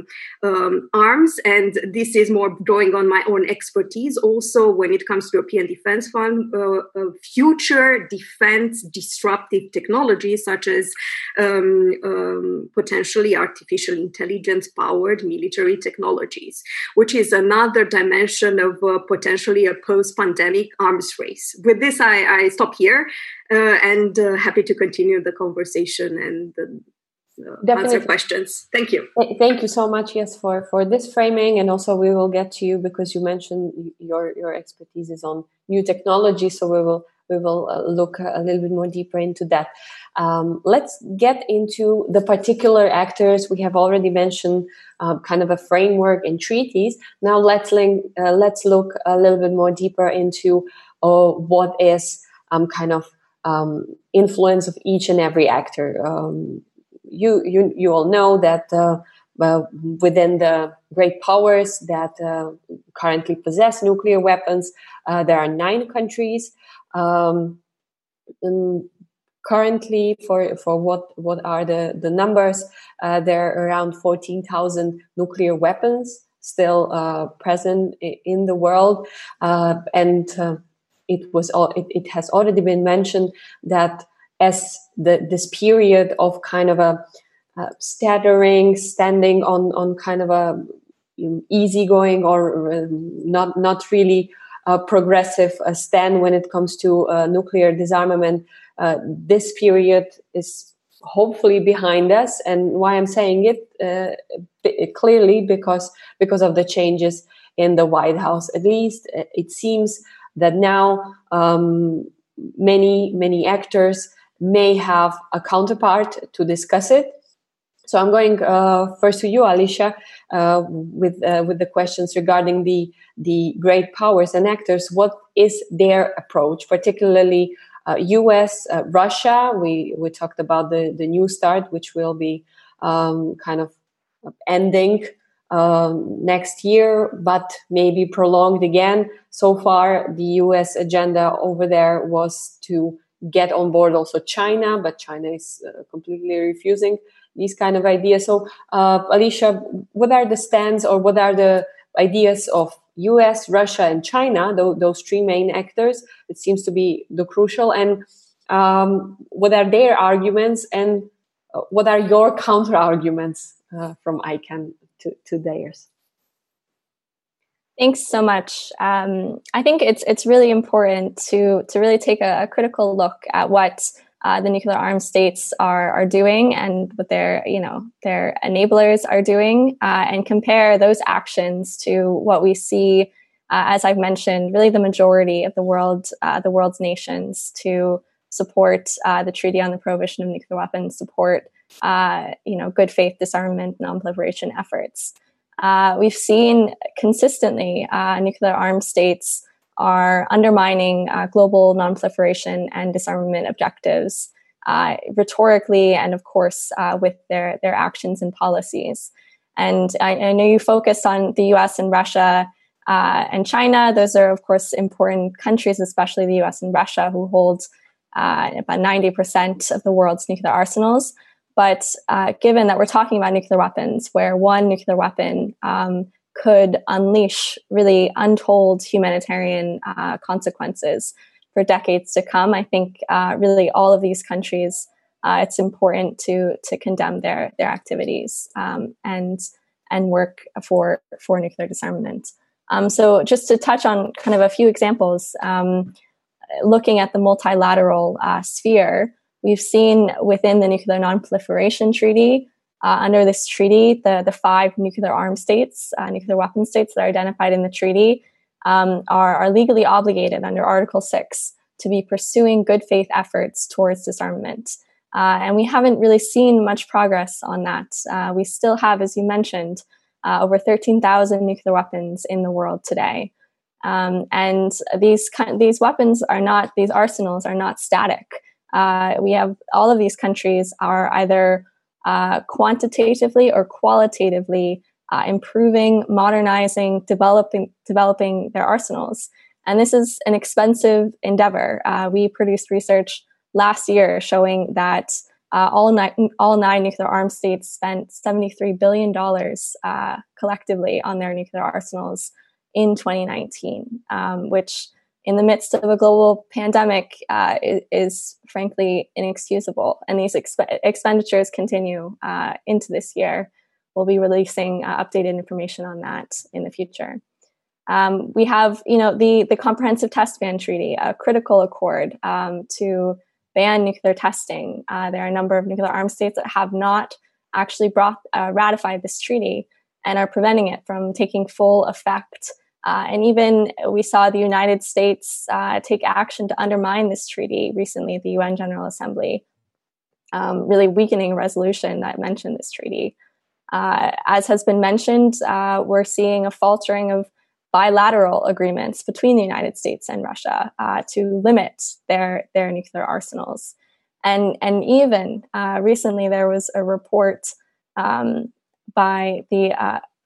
um, arms. And this is more drawing on my own expertise also when it comes to European Defense Fund, uh, uh, future defense disruptive technologies such as um, um, potentially artificial intelligence powered military technologies, which is another dimension of uh, potentially a post pandemic arms race. With this, I, I stop here uh, and uh, happy to continue the conversation and uh, answer questions. Thank you. Thank you so much, yes, for, for this framing. And also, we will get to you because you mentioned your, your expertise is on new technology. So, we will we will uh, look a little bit more deeper into that. Um, let's get into the particular actors. We have already mentioned uh, kind of a framework and treaties. Now let's link, uh, let's look a little bit more deeper into uh, what is um, kind of um, influence of each and every actor. Um, you, you you all know that. Uh, within the great powers that uh, currently possess nuclear weapons, there are nine countries. Um, currently, for for what what are the the numbers? Uh, there are around fourteen thousand nuclear weapons still uh, present in the world, uh, and uh, it was all, it, it has already been mentioned that as the this period of kind of a uh, stuttering, standing on on kind of a easygoing or um, not not really progressive uh, stand when it comes to uh, nuclear disarmament. Uh, this period is hopefully behind us, and why I'm saying it uh, clearly because because of the changes in the White House. At least it seems that now um, many many actors may have a counterpart to discuss it. So I'm going uh, first to you, Alicia, uh, with uh, with the questions regarding the the great powers and actors. What is their approach, particularly U.S., uh, uh, Russia? We we talked about the the new start, which will be um, kind of ending um, next year, but maybe prolonged again. So far, the US agenda over there was to get on board also China, but China is uh, completely refusing these kind of ideas. So, uh, Alicia, what are the stands or what are the ideas of U.S., Russia, and China? Those, those three main actors. It seems to be the crucial. And um, what are their arguments, and uh, what are your counter arguments uh, from ICAN to, to theirs? Thanks so much. Um, I think it's it's really important to to really take a, a critical look at what uh, the nuclear armed states are are doing and what their you know their enablers are doing, uh, and compare those actions to what we see. Uh, as I've mentioned, really the majority of the world, uh, the world's nations, to support uh, the Treaty on the Prohibition of Nuclear Weapons, support uh, you know good faith disarmament, non-proliferation efforts. we've seen consistently nuclear armed states are undermining uh, global nonproliferation and disarmament objectives uh, rhetorically and, of course, uh, with their, their actions and policies. And I, I, know you focus on the US and Russia uh, and China. Those are, of course, important countries, especially the US and Russia, who hold uh, about 90% of the world's nuclear arsenals. But uh, given that we're talking about nuclear weapons, where one nuclear weapon um, could unleash really untold humanitarian uh, consequences for decades to come. I think uh, really all of these countries, uh, it's important to to condemn their their activities um, and and work for for nuclear disarmament. Um, so just to touch on kind of a few examples, um, looking at the multilateral uh, sphere, we've seen within the Nuclear Non-Proliferation Treaty uh, under this treaty, the, the five nuclear armed states, uh, nuclear weapon states that are identified in the treaty, um, are, are legally obligated under Article 6 to be pursuing good faith efforts towards disarmament. Uh, and we haven't really seen much progress on that. Uh, we still have, as you mentioned, uh, over 13,000 nuclear weapons in the world today. Um, and these, these weapons are not, these arsenals are not static. Uh, we have all of these countries are either uh, quantitatively or qualitatively uh, improving, modernizing, developing, developing their arsenals. And this is an expensive endeavor. Uh, we produced research last year showing that uh, all, nine, all nine nuclear armed states spent $73 billion uh, collectively on their nuclear arsenals in 2019, um, which in the midst of a global pandemic uh, is, is, frankly inexcusable. And these exp- expenditures continue uh, into this year. We'll be releasing uh, updated information on that in the future. Um, we have, you know, the the Comprehensive Test Ban Treaty, a critical accord um, to ban nuclear testing. Uh, there are a number of nuclear armed states that have not actually brought, uh, ratified this treaty and are preventing it from taking full effect. Uh, and even we saw the United States uh, take action to undermine this treaty recently at the UN General Assembly, um, really weakening a resolution that mentioned this treaty. Uh, as has been mentioned, uh, we're seeing a faltering of bilateral agreements between the United States and Russia uh, to limit their their nuclear arsenals. And and even uh, recently there was a report um, by the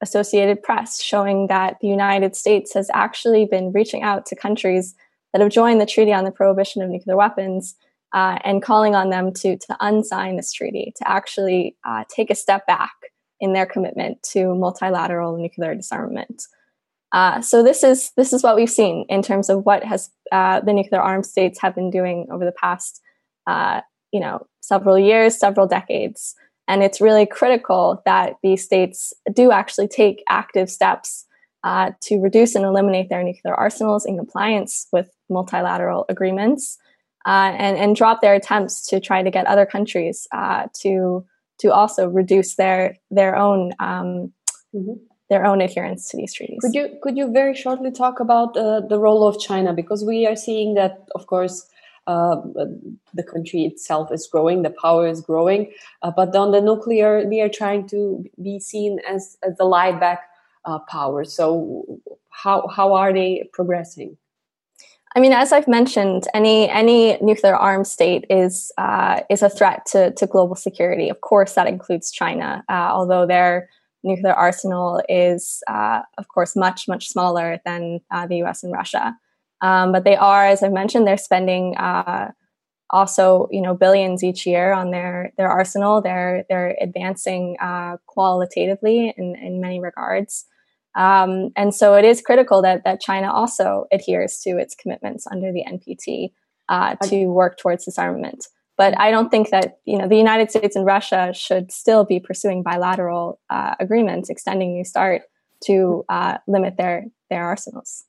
Associated Press showing that the United States has actually been reaching out to countries that have joined the Treaty on the Prohibition of Nuclear Weapons uh, and calling on them to to unsign this treaty to actually uh, take a step back in their commitment to multilateral nuclear disarmament. Uh, so this is this is what we've seen in terms of what has uh, the nuclear armed states have been doing over the past uh, you know several years, several decades, and it's really critical that these states do actually take active steps uh, to reduce and eliminate their nuclear arsenals in compliance with multilateral agreements, uh, and and drop their attempts to try to get other countries uh, to to also reduce their their own um, mm-hmm their own adherence to these treaties. Could you could you very shortly talk about uh, the role of China because we are seeing that, of course. Uh, the country itself is growing, the power is growing, uh, but on the nuclear, they are trying to be seen as, as the light back uh, power. So, how how are they progressing? I mean, as I've mentioned, any any nuclear armed state is uh, is a threat to to global security. Of course, that includes China, uh, although they're nuclear arsenal is, uh, of course, much, much smaller than uh, the US and Russia. Um, but they are, as I mentioned, they're spending uh, also, you know, billions each year on their their arsenal. They're they're advancing uh, qualitatively in, in many regards. Um, and so it is critical that that China also adheres to its commitments under the NPT uh, to work towards disarmament. But I don't think that you know the United States and Russia should still be pursuing bilateral uh, agreements extending New START to uh, limit their their arsenals.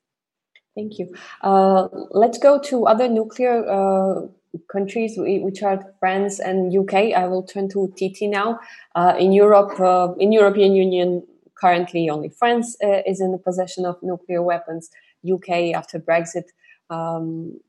Thank you. Uh, let's go to other nuclear uh, countries which are France and UK. I will turn to Tytti now. Uh, in Europe, uh, in European Union, currently only France is in the possession of nuclear weapons. UK after Brexit um,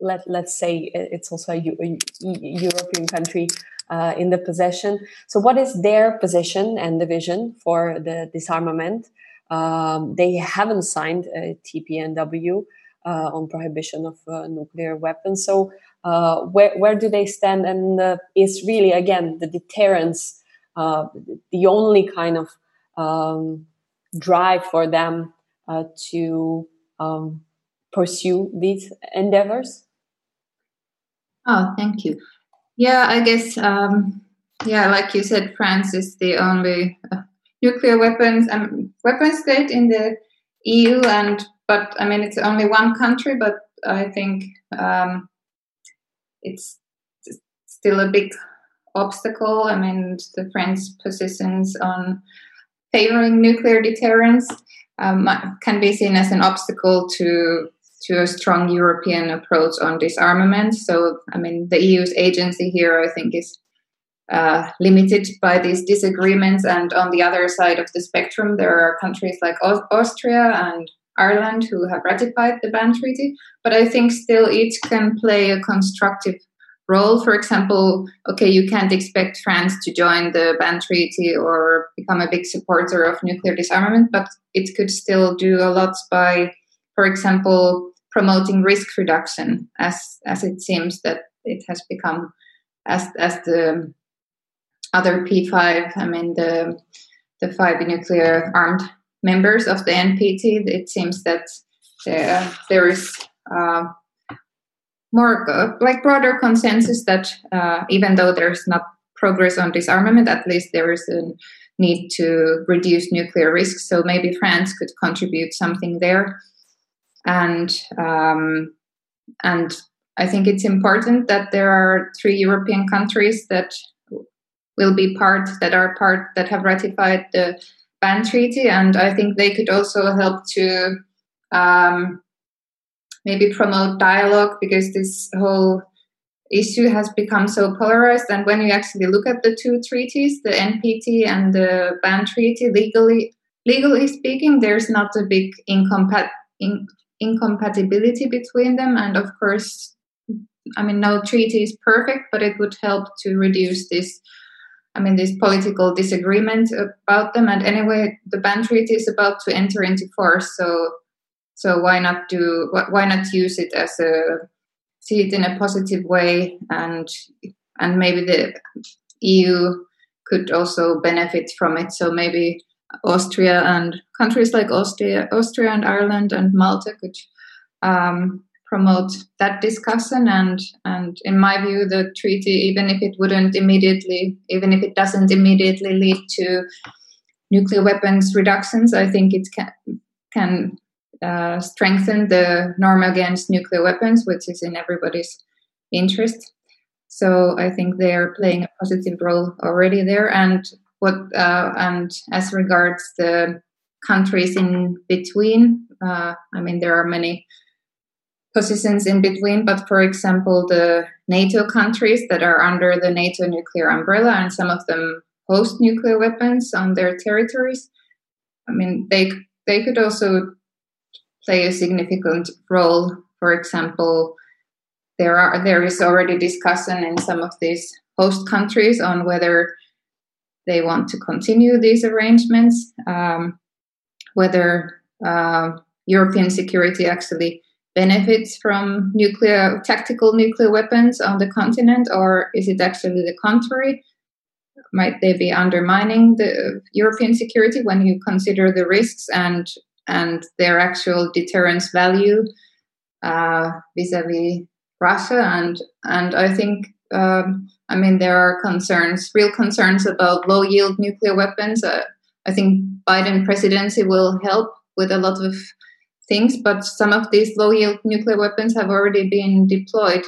let let's say it's also a, a European country uh, in the possession. So, what is their position and the vision for the disarmament? Um, they haven't signed a TPNW uh, on prohibition of uh, nuclear weapons. So, uh, where where do they stand? And uh, is really again the deterrence uh, the only kind of um, drive for them to um, pursue these endeavors? Oh, thank you. Yeah, I guess, um, yeah, like you said, France is the only uh, nuclear weapons um, weapon state in the EU, and but I mean it's only one country, but I think um, it's still a big obstacle. I mean the French positions on favoring nuclear deterrence um, can be seen as an obstacle to to a strong European approach on disarmament. So, I mean, the EU's agency here, I think, is uh, limited by these disagreements. And on the other side of the spectrum, there are countries like Austria and Ireland who have ratified the ban treaty. But I think still each can play a constructive role. For example, okay, you can't expect France to join the ban treaty or become a big supporter of nuclear disarmament, but it could still do a lot by, for example, promoting risk reduction as as it seems that it has become as as the other P5 I mean the the five nuclear armed members of the NPT it seems that there, there is uh, more like broader consensus that uh, even though there's not progress on disarmament, at least there is a need to reduce nuclear risks. So maybe France could contribute something there, and um, and I think it's important that there are three European countries that will be part that are part that have ratified the ban treaty, and I think they could also help to um, maybe promote dialogue because this whole issue has become so polarized. And when you actually look at the two treaties, the NPT and the ban treaty, legally legally speaking, there's not a big incompat- in- incompatibility between them. And of course, I mean, no treaty is perfect, but it would help to reduce this. I mean, this political disagreement about them. And anyway, the ban treaty is about to enter into force. So so why not do why not use it as a see it in a positive way and and maybe the EU could also benefit from it. So maybe Austria and countries like Austria, Austria and Ireland and Malta could um, promote that discussion. And and in my view, the treaty, even if it wouldn't immediately, even if it doesn't immediately lead to nuclear weapons reductions, I think it can can uh, strengthen the norm against nuclear weapons, which is in everybody's interest. So I think they are playing a positive role already there. And what uh, and as regards the countries in between, uh, I mean there are many positions in between. But for example, the NATO countries that are under the NATO nuclear umbrella, and some of them host nuclear weapons on their territories. I mean, they they could also play a significant role. For example, there are there is already discussion in some of these host countries on whether they want to continue these arrangements, um, whether uh, European security actually benefits from nuclear tactical nuclear weapons on the continent, or is it actually the contrary? Might they be undermining the European security when you consider the risks and and their actual deterrence value uh, vis-a-vis Russia. And and I think um, I mean there are concerns, real concerns about low-yield nuclear weapons. Uh, I think Biden presidency will help with a lot of things, but some of these low-yield nuclear weapons have already been deployed.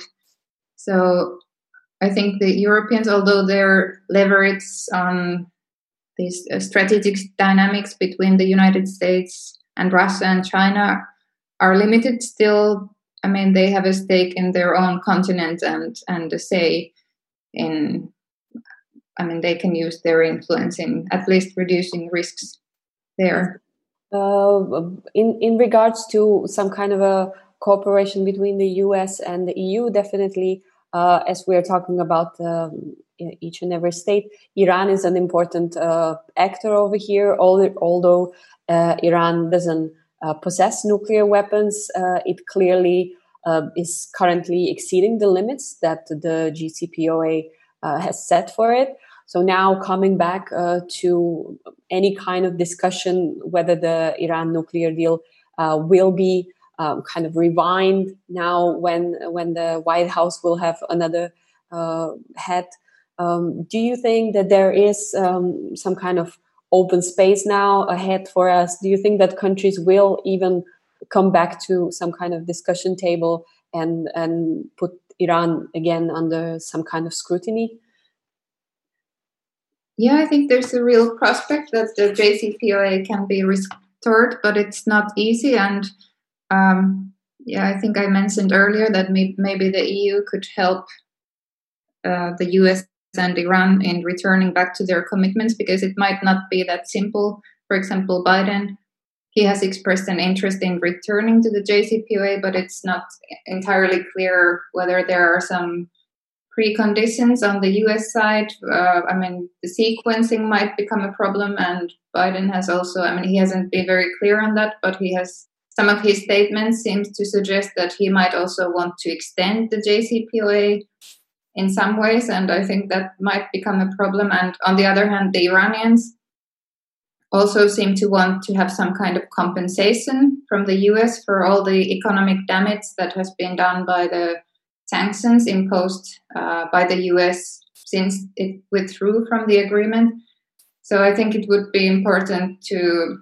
So I think the Europeans, although their leverage on these uh, strategic dynamics between the United States and Russia and China are limited still. I mean, they have a stake in their own continent and and a say in. I mean, they can use their influence in at least reducing risks there. Uh, in in regards to some kind of a cooperation between the U.S. and the EU, definitely, uh, as we are talking about um, each and every state, Iran is an important uh, actor over here. Although uh, Iran doesn't uh, possess nuclear weapons, it clearly is currently exceeding the limits that the JCPOA has set for it. So now coming back uh, to any kind of discussion whether the Iran nuclear deal uh, will be um, kind of rewind now when when the White House will have another uh, head. Um, do you think that there is um, some kind of open space now ahead for us? Do you think that countries will even come back to some kind of discussion table and and put Iran again under some kind of scrutiny? Yeah, I think there's a real prospect that the JCPOA can be restored, but it's not easy. And um, yeah, I think I mentioned earlier that may- maybe the EU could help uh, the US and Iran in returning back to their commitments because it might not be that simple. For example, Biden, he has expressed an interest in returning to the JCPOA, but it's not entirely clear whether there are some preconditions on the US side. Uh, I mean, the sequencing might become a problem, and Biden has also, I mean, he hasn't been very clear on that, but he has some of his statements seems to suggest that he might also want to extend the JCPOA in some ways, and I think that might become a problem. And on the other hand, the Iranians, also seem to want to have some kind of compensation from the US for all the economic damage that has been done by the sanctions imposed uh, by the US since it withdrew from the agreement. So I think it would be important to,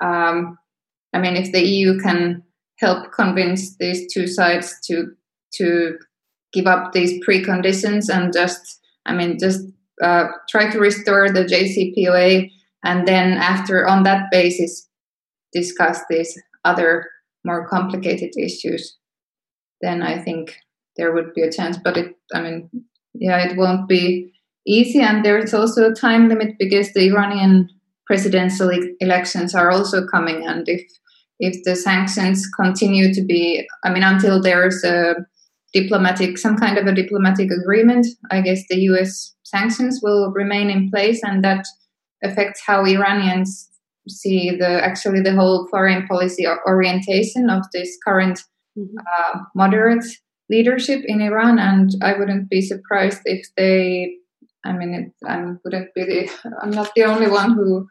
um, I mean, if the EU can help convince these two sides to to give up these preconditions and just, I mean, just uh, try to restore the JCPOA and then after on that basis discuss these other more complicated issues then i think there would be a chance but it i mean yeah it won't be easy. And there's also a time limit because the iranian presidential elections are also coming. And if if the sanctions continue to be i mean until there's a diplomatic some kind of a diplomatic agreement i guess the us sanctions will remain in place. And that affects how Iranians see the actually the whole foreign policy orientation of this current mm-hmm. uh, moderate leadership in Iran. And I wouldn't be surprised if they. I mean, it, I wouldn't be. The, I'm not the only one who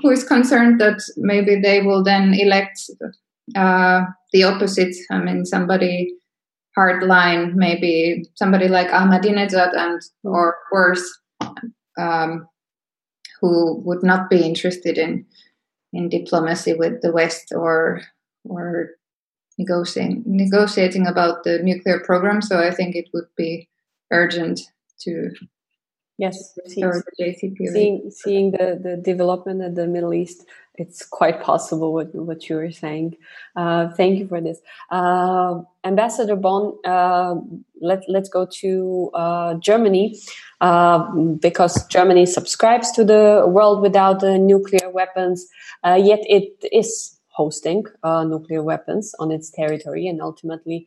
who is concerned that maybe they will then elect uh, the opposite. I mean, somebody hardline, maybe somebody like Ahmadinejad, and or worse. Um, who would not be interested in in diplomacy with the West or or negotiating negotiating about the nuclear program. So I think it would be urgent to yes the seeing, seeing the, the development in the Middle East it's quite possible what, what you were saying. Uh, thank you for this. Uh, Ambassador Bohn, uh, let, let's go to uh, Germany uh, because Germany subscribes to the World Without Nuclear Weapons, uh, yet it is hosting nuclear weapons on its territory and ultimately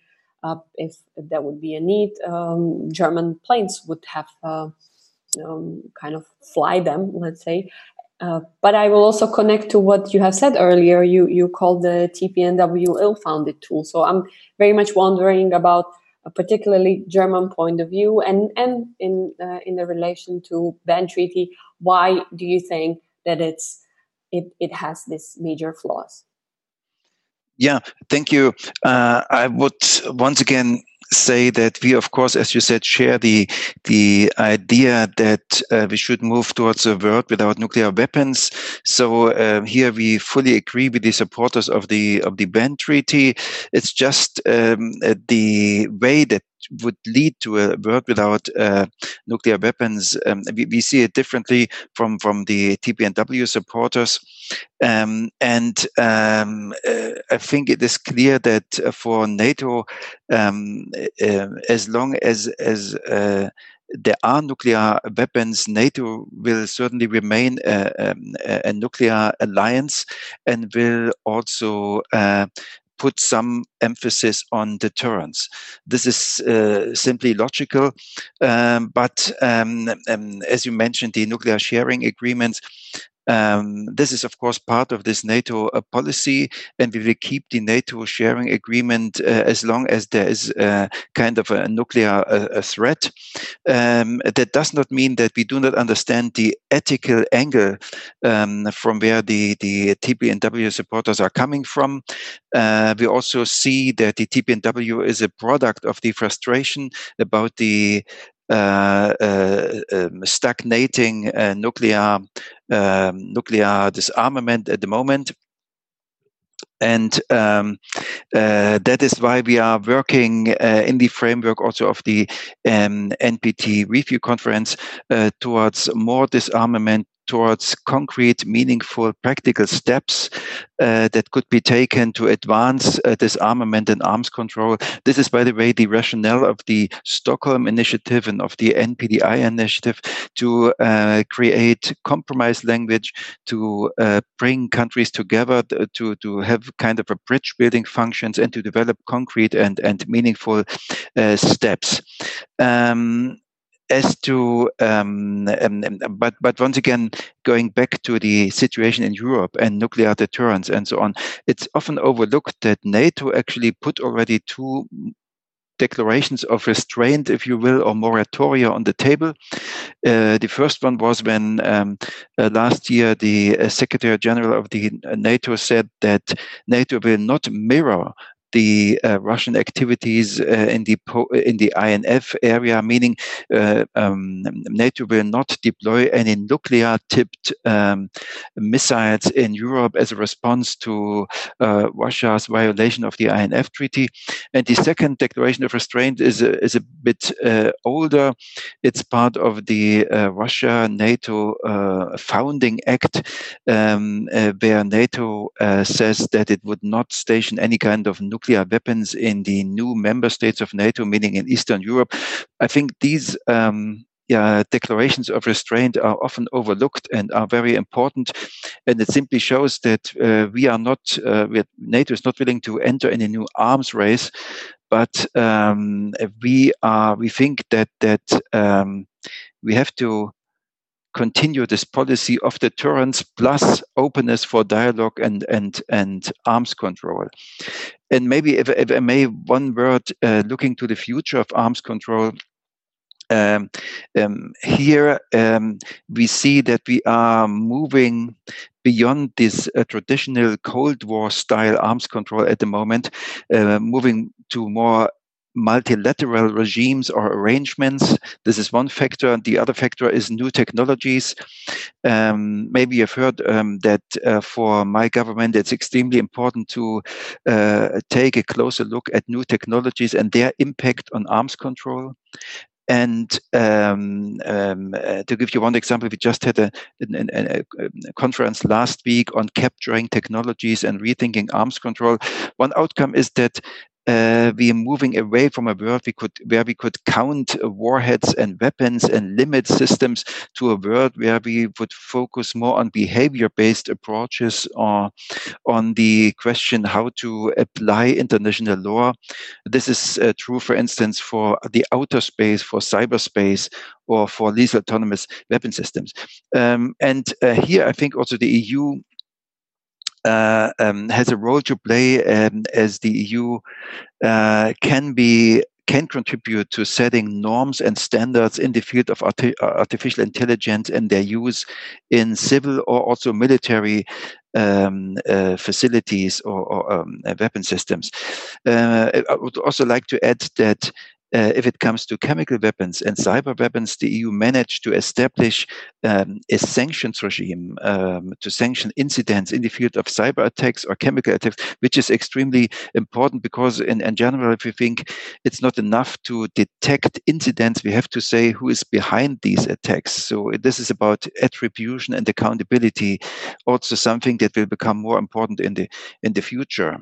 if there would be a need, um, German planes would have um, kind of fly them, let's say, uh, but I will also connect to what you have said earlier. You you called the TPNW ill-founded tool. So I'm very much wondering about a particularly German point of view, and and in uh, in the relation to ban treaty. Why do you think that it's it it has this major flaws? Yeah, thank you. Uh, I would once again say that we, of course, as you said, share the the idea that uh, we should move towards a world without nuclear weapons. So uh, here we fully agree with the supporters of the of the ban treaty. It's just um, the way that would lead to a world without uh, nuclear weapons. Um, we, we, see it differently from from the TPNW supporters, um, and um, uh, I think it is clear that for NATO, um, uh, as long as as uh, there are nuclear weapons, NATO will certainly remain a, um, a, a nuclear alliance and will also uh, put some emphasis on deterrence. This is uh, simply logical, um, but um, um, as you mentioned, the nuclear sharing agreements um, this is, of course, part of this NATO uh, policy, and we will keep the NATO sharing agreement uh, as long as there is uh, kind of a nuclear uh, threat. Um, that does not mean that we do not understand the ethical angle um, from where the, the TPNW supporters are coming from. Uh, we also see that the TPNW is a product of the frustration about the um, stagnating uh, nuclear um, nuclear disarmament at the moment. And um, uh, that is why we are working uh, in the framework also of the um, NPT review conference uh, towards more disarmament, towards concrete, meaningful, practical steps uh, that could be taken to advance uh, disarmament and arms control. This is, by the way, the rationale of the Stockholm Initiative and of the NPDI initiative to uh, create compromise language, to uh, bring countries together, to, to have kind of a bridge building functions, and to develop concrete and, and meaningful uh, steps. Um, as to um, um, um, but but once again going back to the situation in Europe and nuclear deterrence and so on, it's often overlooked that NATO actually put already two declarations of restraint, if you will, or moratoria on the table. Uh, the first one was when um, uh, last year the uh, Secretary General of the NATO said that NATO will not mirror the uh, Russian activities uh, in the in the INF area, meaning uh, um, NATO will not deploy any nuclear-tipped um, missiles in Europe as a response to uh, Russia's violation of the INF treaty. And the second declaration of restraint is a, is a bit uh, older. It's part of the uh, Russia NATO founding act, um, where NATO says that it would not station any kind of nuclear nuclear weapons in the new member states of NATO, meaning in Eastern Europe. I think these um, yeah, declarations of restraint are often overlooked and are very important. And it simply shows that uh, we are not, uh, NATO is not willing to enter any new arms race, but um, we are, we think that, that um, we have to continue this policy of deterrence plus openness for dialogue and and and arms control. And maybe if, if I may, one word uh, looking to the future of arms control. Um, um, here um, we see that we are moving beyond this uh, traditional Cold War style arms control at the moment, uh, moving to more multilateral regimes or arrangements. This is one factor. The other factor is new technologies. Um, maybe you've heard um, that uh, for my government, it's extremely important to uh, take a closer look at new technologies and their impact on arms control. And um, um, uh, to give you one example, we just had a, a, a, a, conference last week on capturing technologies and rethinking arms control. One outcome is that uh, we are moving away from a world we could where we could count warheads and weapons and limit systems to a world where we would focus more on behavior-based approaches or on the question how to apply international law. This is uh, true, for instance, for the outer space, for cyberspace, or for lethal autonomous weapon systems. Um, and uh, here, I think also the EU uh, um, has a role to play um, as the EU uh, can be can contribute to setting norms and standards in the field of arti- uh, artificial intelligence and their use in civil or also military um, uh, facilities or, or um, weapon systems. Uh, I would also like to add that uh, if it comes to chemical weapons and cyber weapons, the EU managed to establish um, a sanctions regime um, to sanction incidents in the field of cyber attacks or chemical attacks, which is extremely important because, in, in general, if we think it's not enough to detect incidents, we have to say who is behind these attacks. So this is about attribution and accountability, also something that will become more important in the in the future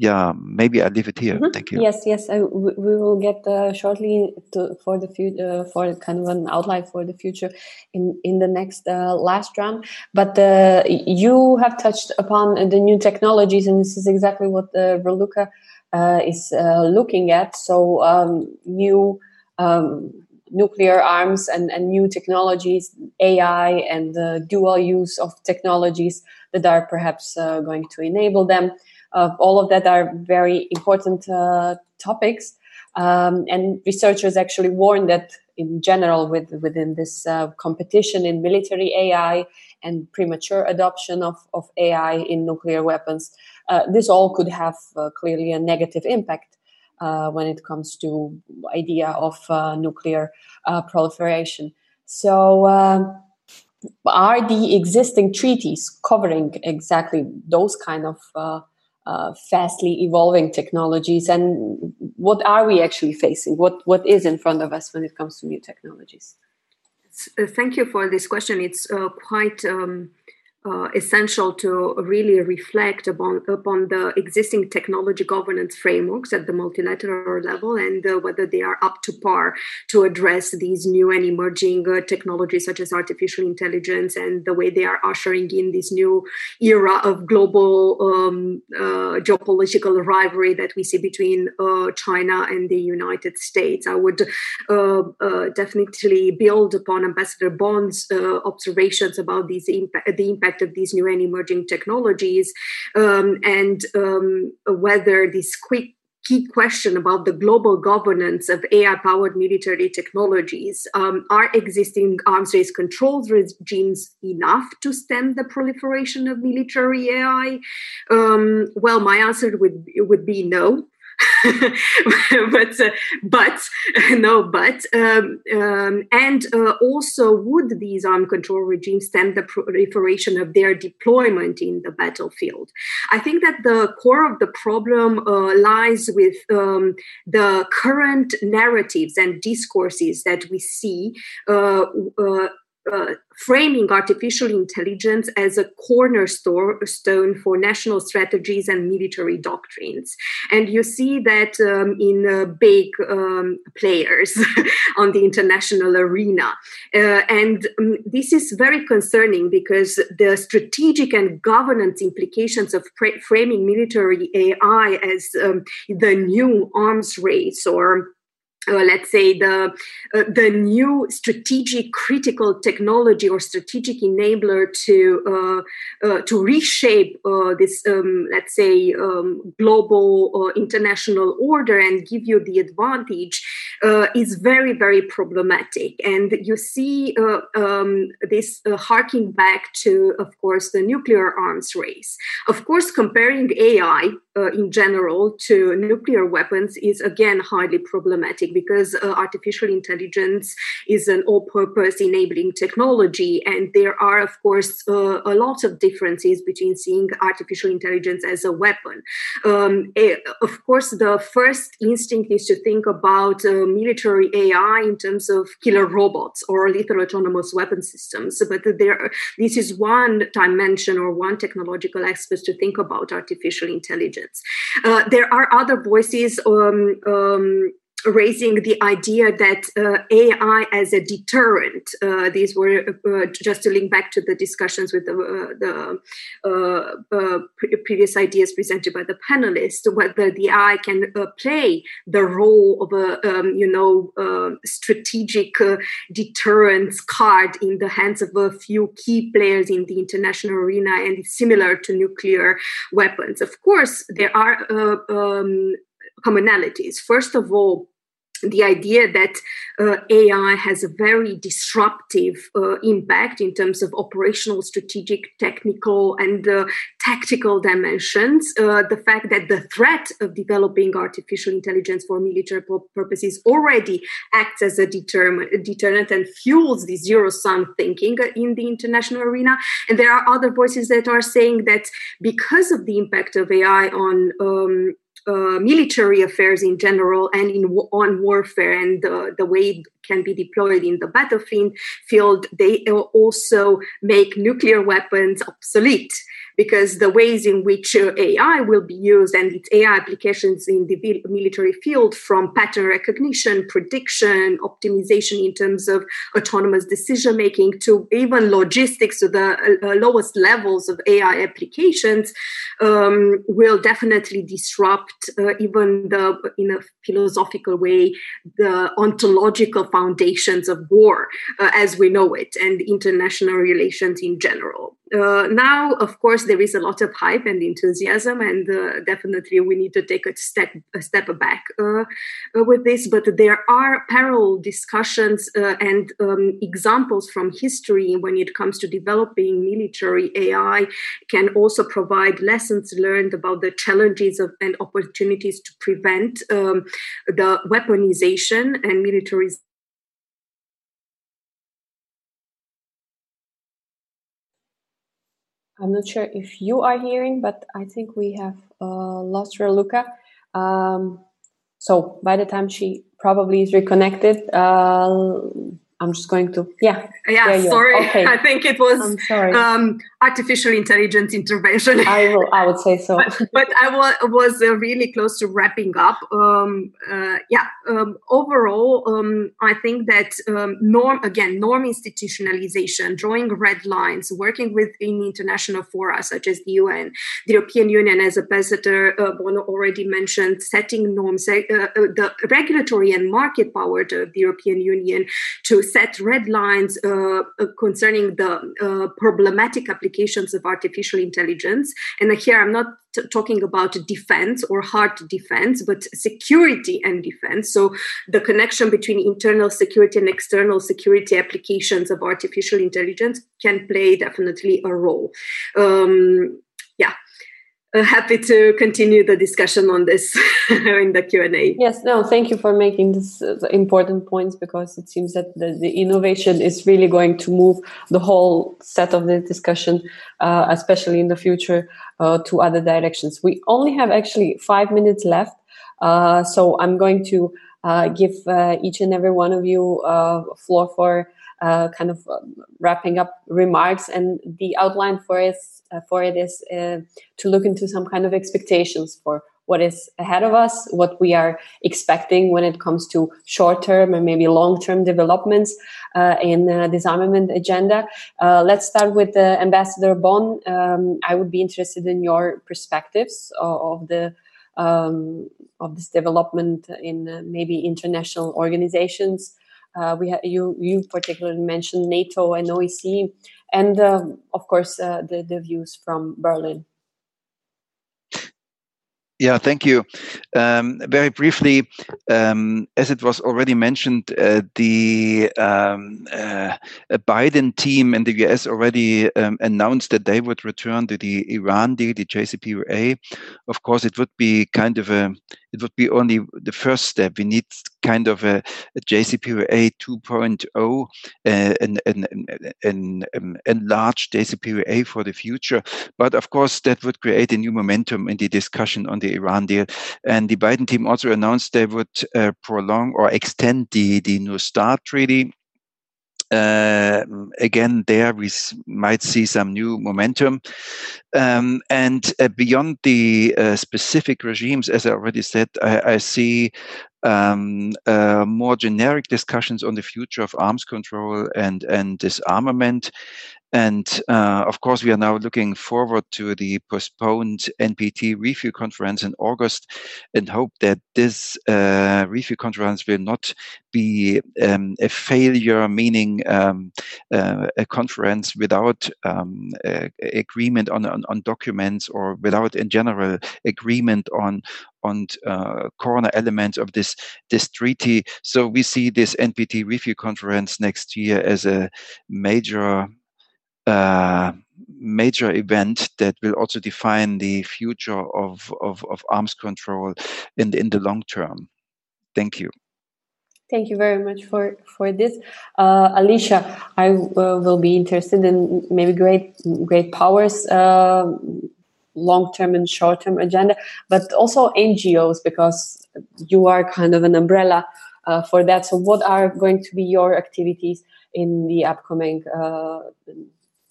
yeah, maybe I'll leave it here. Mm-hmm. Thank you. Yes, yes, I, we will get uh, shortly to, for the future uh, for kind of an outline for the future in in the next uh, last round. But uh, you have touched upon the new technologies, and this is exactly what the Raluca uh, is uh, looking at. So um, new. Um, nuclear arms and, and new technologies, AI, and the dual use of technologies that are perhaps going to enable them all of that are very important uh, topics. Um, and researchers actually warn that in general with, within this uh, competition in military AI and premature adoption of, of AI in nuclear weapons, uh, this all could have uh, clearly a negative impact uh, when it comes to idea of nuclear proliferation. So are the existing treaties covering exactly those kind of uh, fastly evolving technologies? And what are we actually facing? What what is in front of us when it comes to new technologies? Uh, thank you for this question. It's uh, quite um, uh, essential to really reflect upon, upon the existing technology governance frameworks at the multilateral level and uh, whether they are up to par to address these new and emerging uh, technologies such as artificial intelligence and the way they are ushering in this new era of global um, uh, geopolitical rivalry that we see between uh, China and the United States. I would definitely build upon Ambassador Bohn's observations about these impact, the impact of these new and emerging technologies um, and um, whether this quick key question about the global governance of AI powered military technologies. Um, are existing arms race control regimes enough to stem the proliferation of military AI? Um, well, my answer would, would be no. but uh, but no but um, um, and uh, also would these armed control regimes stem the proliferation of their deployment in the battlefield? I think that the core of the problem uh, lies with um, the current narratives and discourses that we see uh, framing artificial intelligence as a cornerstone for national strategies and military doctrines. And you see that um, in uh, big um, players on the international arena. Uh, and um, this is very concerning because the strategic and governance implications of framing military AI as um, the new arms race or uh, let's say the uh, the new strategic critical technology or strategic enabler to uh, uh to reshape uh, this um, let's say um, global or international order and give you the advantage uh, is very very problematic. And you see um, this harking back to of course the nuclear arms race. Of course comparing AI in general to nuclear weapons is again highly problematic because uh, artificial intelligence is an all purpose enabling technology. And there are, of course, uh, a lot of differences between seeing artificial intelligence as a weapon. Um, eh, of course, the first instinct is to think about uh, military AI in terms of killer robots or lethal autonomous weapon systems. But there, this is one dimension or one technological aspect to think about artificial intelligence. Uh, there are other voices um, um, raising the idea that uh, AI as a deterrent. Uh, these were uh, just to link back to the discussions with the, uh, the uh, uh, pre- previous ideas presented by the panelists, whether the AI can play the role of a um, you know strategic deterrence card in the hands of a few key players in the international arena, and similar to nuclear weapons. Of course, there are um, commonalities. First of all, the idea that uh, AI has a very disruptive uh, impact in terms of operational, strategic, technical, and uh, tactical dimensions. Uh, the fact that the threat of developing artificial intelligence for military purposes already acts as a deterrent and fuels the zero sum thinking in the international arena. And there are other voices that are saying that because of the impact of AI on um, Uh, military affairs in general and in on warfare and the, the way it can be deployed in the battlefield field they also make nuclear weapons obsolete because the ways in which uh, AI will be used and its AI applications in the military field, from pattern recognition, prediction, optimization in terms of autonomous decision making, to even logistics to the uh, uh lowest levels of AI applications, um, will definitely disrupt uh, even the, in a philosophical way, the ontological foundations of war uh, as we know it and international relations in general uh, now, of course, there is a lot of hype and enthusiasm, and uh, definitely we need to take a step a step back uh, uh with this. But there are parallel discussions uh, and um, examples from history when it comes to developing military AI. Can also provide lessons learned about the challenges of, and opportunities to prevent um, the weaponization and militarization I'm not sure if you are hearing, but I think we have uh, lost Raluca. Um, so by the time she probably is reconnected, uh, I'm just going to yeah. Yeah, sorry. Okay. I think it was um, artificial intelligence intervention. I will. I would say so. but, but I w- was uh, really close to wrapping up. Um, uh, yeah. Um, overall, um, I think that um, norm again norm institutionalization, drawing red lines, working within international fora such as the UN, the European Union, as Ambassador uh, Bohn already mentioned, setting norms, uh, uh, the regulatory and market power of the European Union to set red lines uh, uh, concerning the uh, problematic applications of artificial intelligence. And here I'm not t- talking about defense or hard defense, but security and defense. So the connection between internal security and external security applications of artificial intelligence can play definitely a role. Um, uh, happy to continue the discussion on this in the q&a yes no thank you for making this uh, important points because it seems that the, the, innovation is really going to move the whole set of the discussion uh, especially in the future uh, to other directions. We only have actually five minutes left uh, so i'm going to give each and every one of you a floor for kind of wrapping up remarks and the outline for uh, for it is uh, to look into some kind of expectations for what is ahead of us, what we are expecting when it comes to short term and maybe long term developments uh, in the disarmament agenda. Uh, let's start with uh, Ambassador Bohn. Um, I would be interested in your perspectives of, of the um, of this development in uh, maybe international organizations. We ha- you you particularly mentioned NATO and OEC, and um, of course uh, the, the views from Berlin. Yeah, thank you. Um, very briefly, um, as it was already mentioned, uh, the um, uh, Biden team in the US already um, announced that they would return to the Iran deal, the JCPOA. Of course, it would be kind of a it would be only the first step. We need kind of a, a JCPOA 2.0, uh, an, an, an, an enlarged JCPOA for the future. But of course, that would create a new momentum in the discussion on the Iran deal. And the Biden team also announced they would uh, prolong or extend the, the New START treaty uh, again, there we might see some new momentum. Um, and uh, beyond the uh, specific regimes, as I already said, I, I see um, uh, more generic discussions on the future of arms control and, and disarmament. And uh, of course, we are now looking forward to the postponed NPT review conference in August and hope that this uh, review conference will not be um, a failure, meaning um, uh, a conference without um, agreement on, on, on, documents or without, in general, agreement on on uh, corner elements of this this treaty. So we see this NPT review conference next year as a major uh, major event that will also define the future of, of, of arms control in the, in the long term. Thank you. Thank you very much for for this, uh, Alicia. I uh, will be interested in maybe great great powers, uh, long term and short term agenda, but also NGOs because you are kind of an umbrella uh, for that. So, what are going to be your activities in the upcoming uh,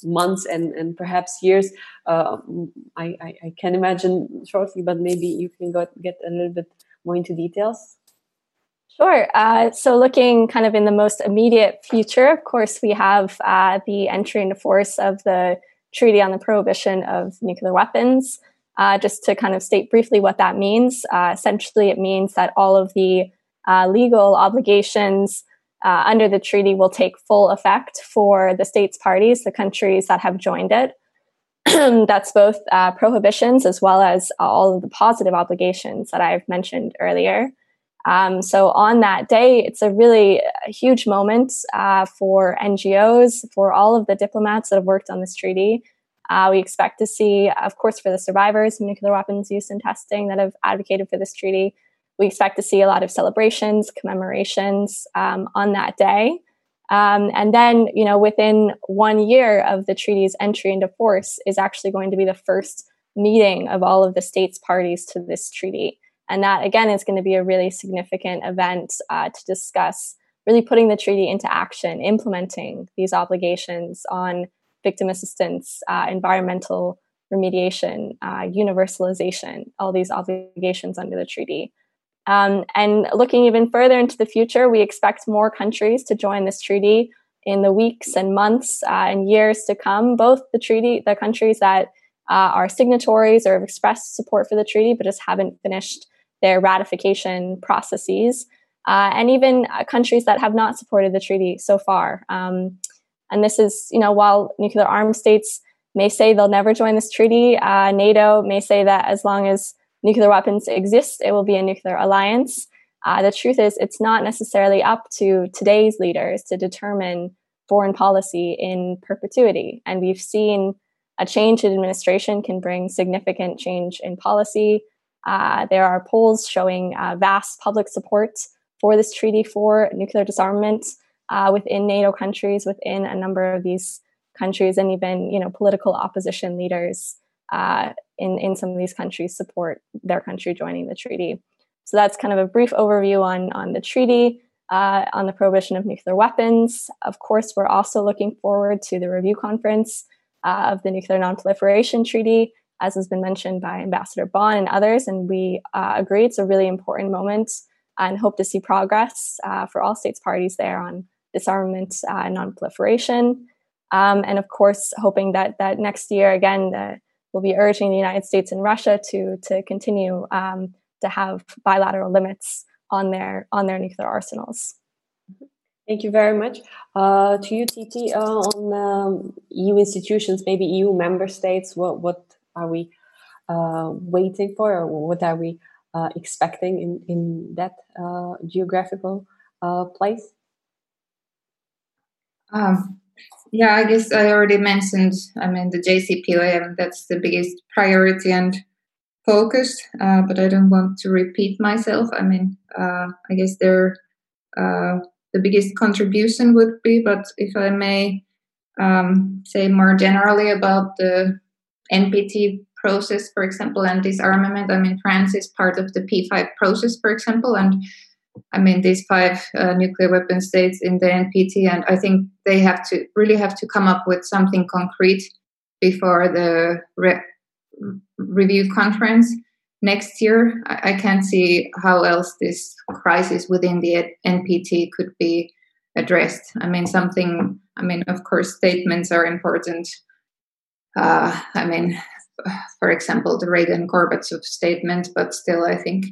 months and, and perhaps years. Uh, I, I, I, can imagine shortly, but maybe you can go, get a little bit more into details. Sure. Uh, so, looking kind of in the most immediate future, of course, we have uh, the entry into force of the Treaty on the Prohibition of Nuclear Weapons. Uh, just to kind of state briefly what that means, uh, essentially, it means that all of the uh, legal obligations uh, under the treaty will take full effect for the states parties, the countries that have joined it. That's both uh, prohibitions as well as all of the positive obligations that I've mentioned earlier. Um, so on that day, it's a really huge moment uh, for NGOs, for all of the diplomats that have worked on this treaty. Uh, we expect to see, of course, for the survivors of nuclear weapons use and testing that have advocated for this treaty, we expect to see a lot of celebrations, commemorations um, on that day. Um, and then, you know, within one year of the treaty's entry into force is actually going to be the first meeting of all of the states parties to this treaty. And that, again, is going to be a really significant event uh, to discuss really putting the treaty into action, implementing these obligations on victim assistance, uh, environmental remediation, uh, universalization, all these obligations under the treaty. Um, and looking even further into the future, we expect more countries to join this treaty in the weeks and months uh, and years to come. Both the treaty, the countries that uh, are signatories or have expressed support for the treaty, but just haven't finished their ratification processes. uh, and even uh, countries that have not supported the treaty so far. Um, and this is, you know, while nuclear armed states may say they'll never join this treaty, uh, NATO may say that as long as nuclear weapons exist, it will be a nuclear alliance. Uh, the truth is, it's not necessarily up to today's leaders to determine foreign policy in perpetuity. And we've seen a change in administration can bring significant change in policy. Uh, there are polls showing uh, vast public support for this treaty for nuclear disarmament uh, within NATO countries, within a number of these countries, and even you know political opposition leaders uh, in in some of these countries support their country joining the treaty. So that's kind of a brief overview on on the treaty. Uh, on the prohibition of nuclear weapons. Of course, we're also looking forward to the review conference uh, of the Nuclear Nonproliferation Treaty, as has been mentioned by Ambassador Bohn and others. And we uh, agree it's a really important moment and hope to see progress uh, for all states parties there on disarmament uh, and nonproliferation. Um, and of course, hoping that that next year again we'll be urging the United States and Russia to to continue um, to have bilateral limits on their on their nuclear arsenals. Thank you very much. Uh, to you, Tytti, uh, on um, EU institutions, maybe EU member states, what what are we uh, waiting for, or what are we uh, expecting in in that uh, geographical uh, place? Um, yeah, I guess I already mentioned. I mean, the JCPOA. That's the biggest priority and focus. Uh, but I don't want to repeat myself. I mean, uh, I guess there uh, the biggest contribution would be. But if I may um, say more generally about the NPT process, for example, and disarmament, I mean, France is part of the P5 process, for example, and I mean, these five uh, nuclear weapon states in the NPT, and I think they have to really have to come up with something concrete before the re- review conference next year, I, I can't see how else this crisis within the NPT could be addressed. I mean, something, I mean, of course, statements are important. Uh, I mean, for example, the Reagan Gorbachev statement, but still, I think,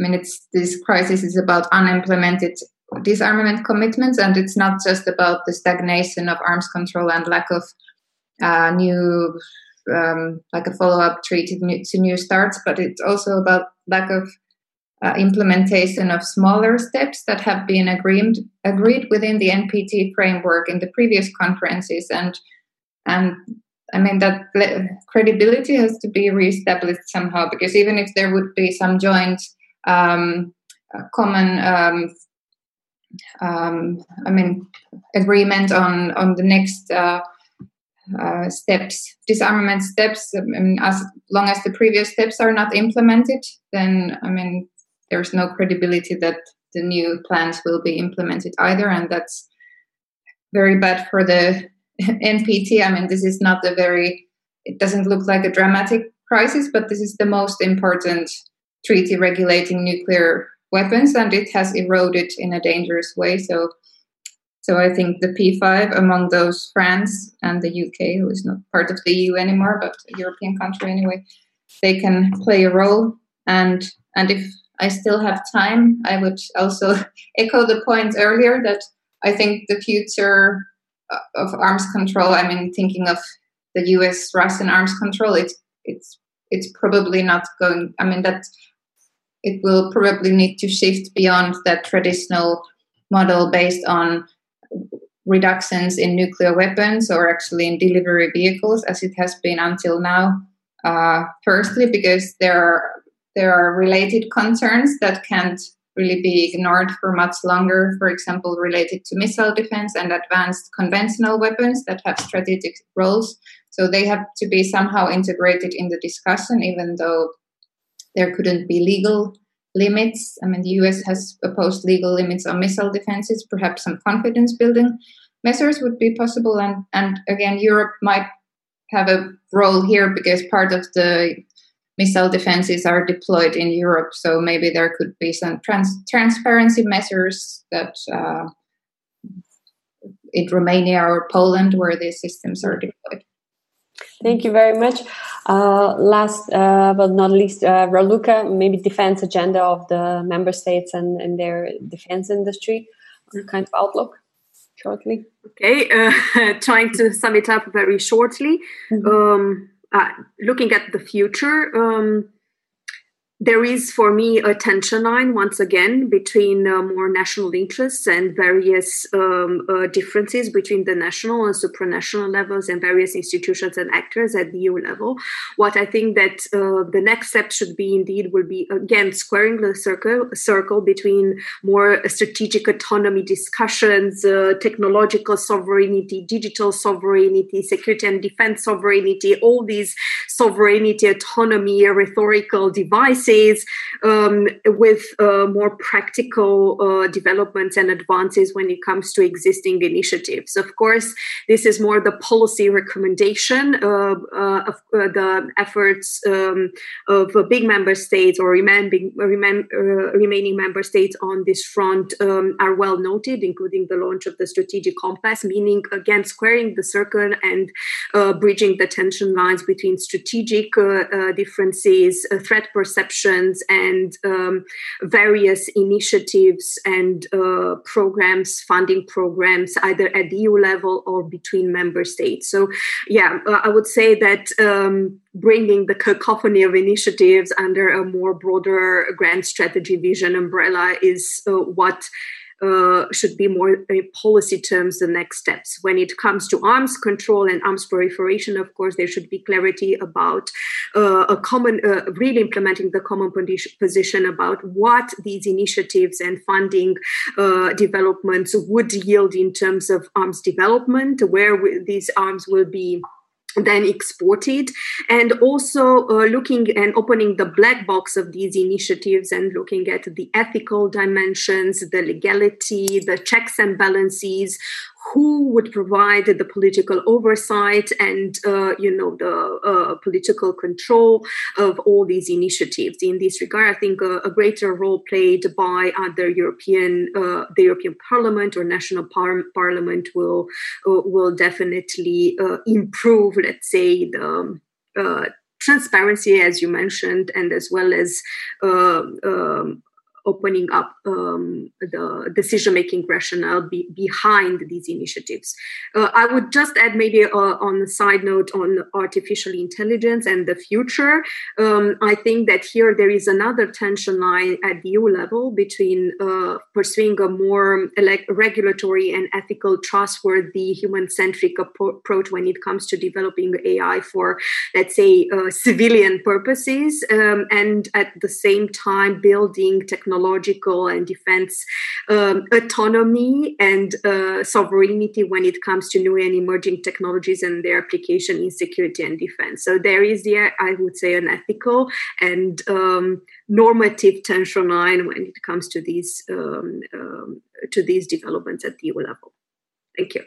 I mean, it's this crisis is about unimplemented disarmament commitments, and it's not just about the stagnation of arms control and lack of uh, new um, like a follow-up treaty to new starts, but it's also about lack of uh, implementation of smaller steps that have been agreed agreed within the NPT framework in the previous conferences, and and I mean that credibility has to be reestablished somehow because even if there would be some joint um, common um, um, I mean agreement on on the next uh, uh, steps, disarmament steps. I mean, as long as the previous steps are not implemented, then I mean, there's no credibility that the new plans will be implemented either, and that's very bad for the NPT. I mean, this is not a very, it doesn't look like a dramatic crisis, but this is the most important treaty regulating nuclear weapons, and it has eroded in a dangerous way. So so I think the P5 among those France and the UK, who is not part of the EU anymore, but a European country anyway, they can play a role. And and if I still have time, I would also echo the point earlier that I think the future uh, of arms control. I mean, thinking of the U.S. Russian arms control, it's it's it's probably not going. I mean that it will probably need to shift beyond that traditional model based on reductions in nuclear weapons or actually in delivery vehicles as it has been until now. Uh, firstly, because there are, there are related concerns that can't really be ignored for much longer, for example, related to missile defense and advanced conventional weapons that have strategic roles. So they have to be somehow integrated in the discussion, even though there couldn't be legal limits. I mean, the US has opposed legal limits on missile defenses. Perhaps some confidence building measures would be possible. And, and again, Europe might have a role here because part of the missile defenses are deployed in Europe. So maybe there could be some trans- transparency measures that uh, in Romania or Poland where these systems are deployed. Thank you very much. Uh, last uh, but not least, uh, Raluca, maybe defense agenda of the member states and, and their defense industry, kind of outlook shortly. Okay, uh, trying to sum it up very shortly. Mm-hmm. Um, uh, looking at the future, um, there is for me a tension line once again between uh, more national interests and various um, uh, differences between the national and supranational levels and various institutions and actors at the EU level. What I think that uh, the next step should be indeed will be again squaring the circle circle between more strategic autonomy discussions, uh, technological sovereignty, digital sovereignty, security and defense sovereignty, all these sovereignty, autonomy, rhetorical devices um, with uh, more practical uh, developments and advances when it comes to existing initiatives. Of course, this is more the policy recommendation uh, of uh, the efforts um, of big member states or remaining, remaining member states on this front um, are well noted, including the launch of the strategic compass, meaning again squaring the circle and uh, bridging the tension lines between strategic uh, differences, threat perception and um, various initiatives and uh, programs, funding programs, either at the EU level or between member states. So, yeah, uh, I would say that. Um, bringing the cacophony of initiatives under a more broader grand strategy vision umbrella is uh, what uh, should be more in policy terms the next steps. When it comes to arms control and arms proliferation, of course, there should be clarity about uh, a common, uh, really implementing the common position about what these initiatives and funding uh, developments would yield in terms of arms development, where these arms will be then exported. And also uh, looking and opening the black box of these initiatives and looking at the ethical dimensions the legality the checks and balances who would provide the political oversight and uh, you know the uh, political control of all these initiatives. In this regard i think a, a greater role played by other european uh, the european parliament or national par- parliament will uh, will definitely uh, improve let's say the uh, transparency as you mentioned and as well as um, opening up um, the decision making rationale be, behind these initiatives. Uh, I would just add, maybe uh, on a side note, on artificial intelligence and the future. Um, I think that here there is another tension line at the EU level between uh, pursuing a more like regulatory and ethical, trustworthy, human centric approach when it comes to developing AI for, let's say, uh, civilian purposes, um, and at the same time building technology technological and defense um, autonomy and uh, sovereignty when it comes to new and emerging technologies and their application in security and defense. So there is there, I would say, an ethical and um, normative tension line when it comes to these um, um to these developments at the EU level. Thank you.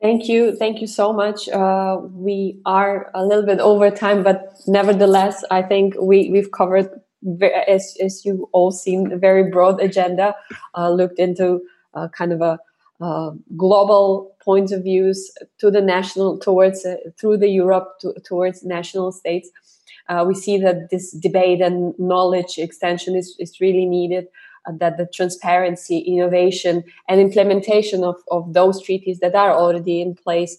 Thank you. Thank you so much. Uh, we are a little bit over time, but nevertheless, I think we, we've covered as, as you all seen, a very broad agenda, uh, looked into uh, kind of a uh, global points of views to the national, towards uh, through the Europe to, towards national states. Uh, we see that this debate and knowledge extension is, is really needed. Uh, that the transparency, innovation, and implementation of, of those treaties that are already in place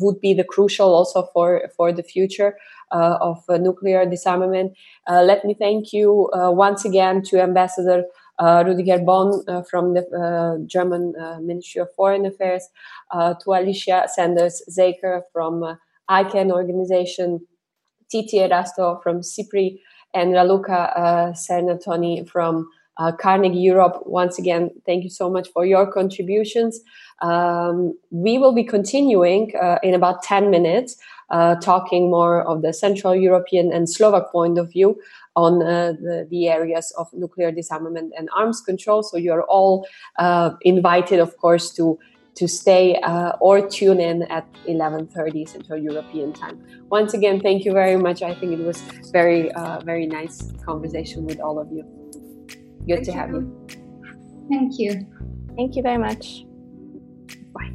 would be the crucial also for for the future. Uh, of uh, nuclear disarmament. Uh, let me thank you once again to Ambassador uh, Rüdiger Bohn uh, from the uh, German Ministry of Foreign Affairs, to Alicia Sanders-Zakre from ICAN organization, Tytti Erästö from SIPRI, and Raluca uh, from Carnegie Europe. Once again, thank you so much for your contributions. Um, we will be continuing in about 10 minutes uh, talking more of the Central European and Slovak point of view on uh, the, the, areas of nuclear disarmament and arms control. So you're all uh, invited, of course, to to stay uh, or tune in at 11:30 Central European time. Once again, thank you very much. I think it was very uh, very nice conversation with all of you. Good thank to you. have you. Thank you. Thank you very much. Bye.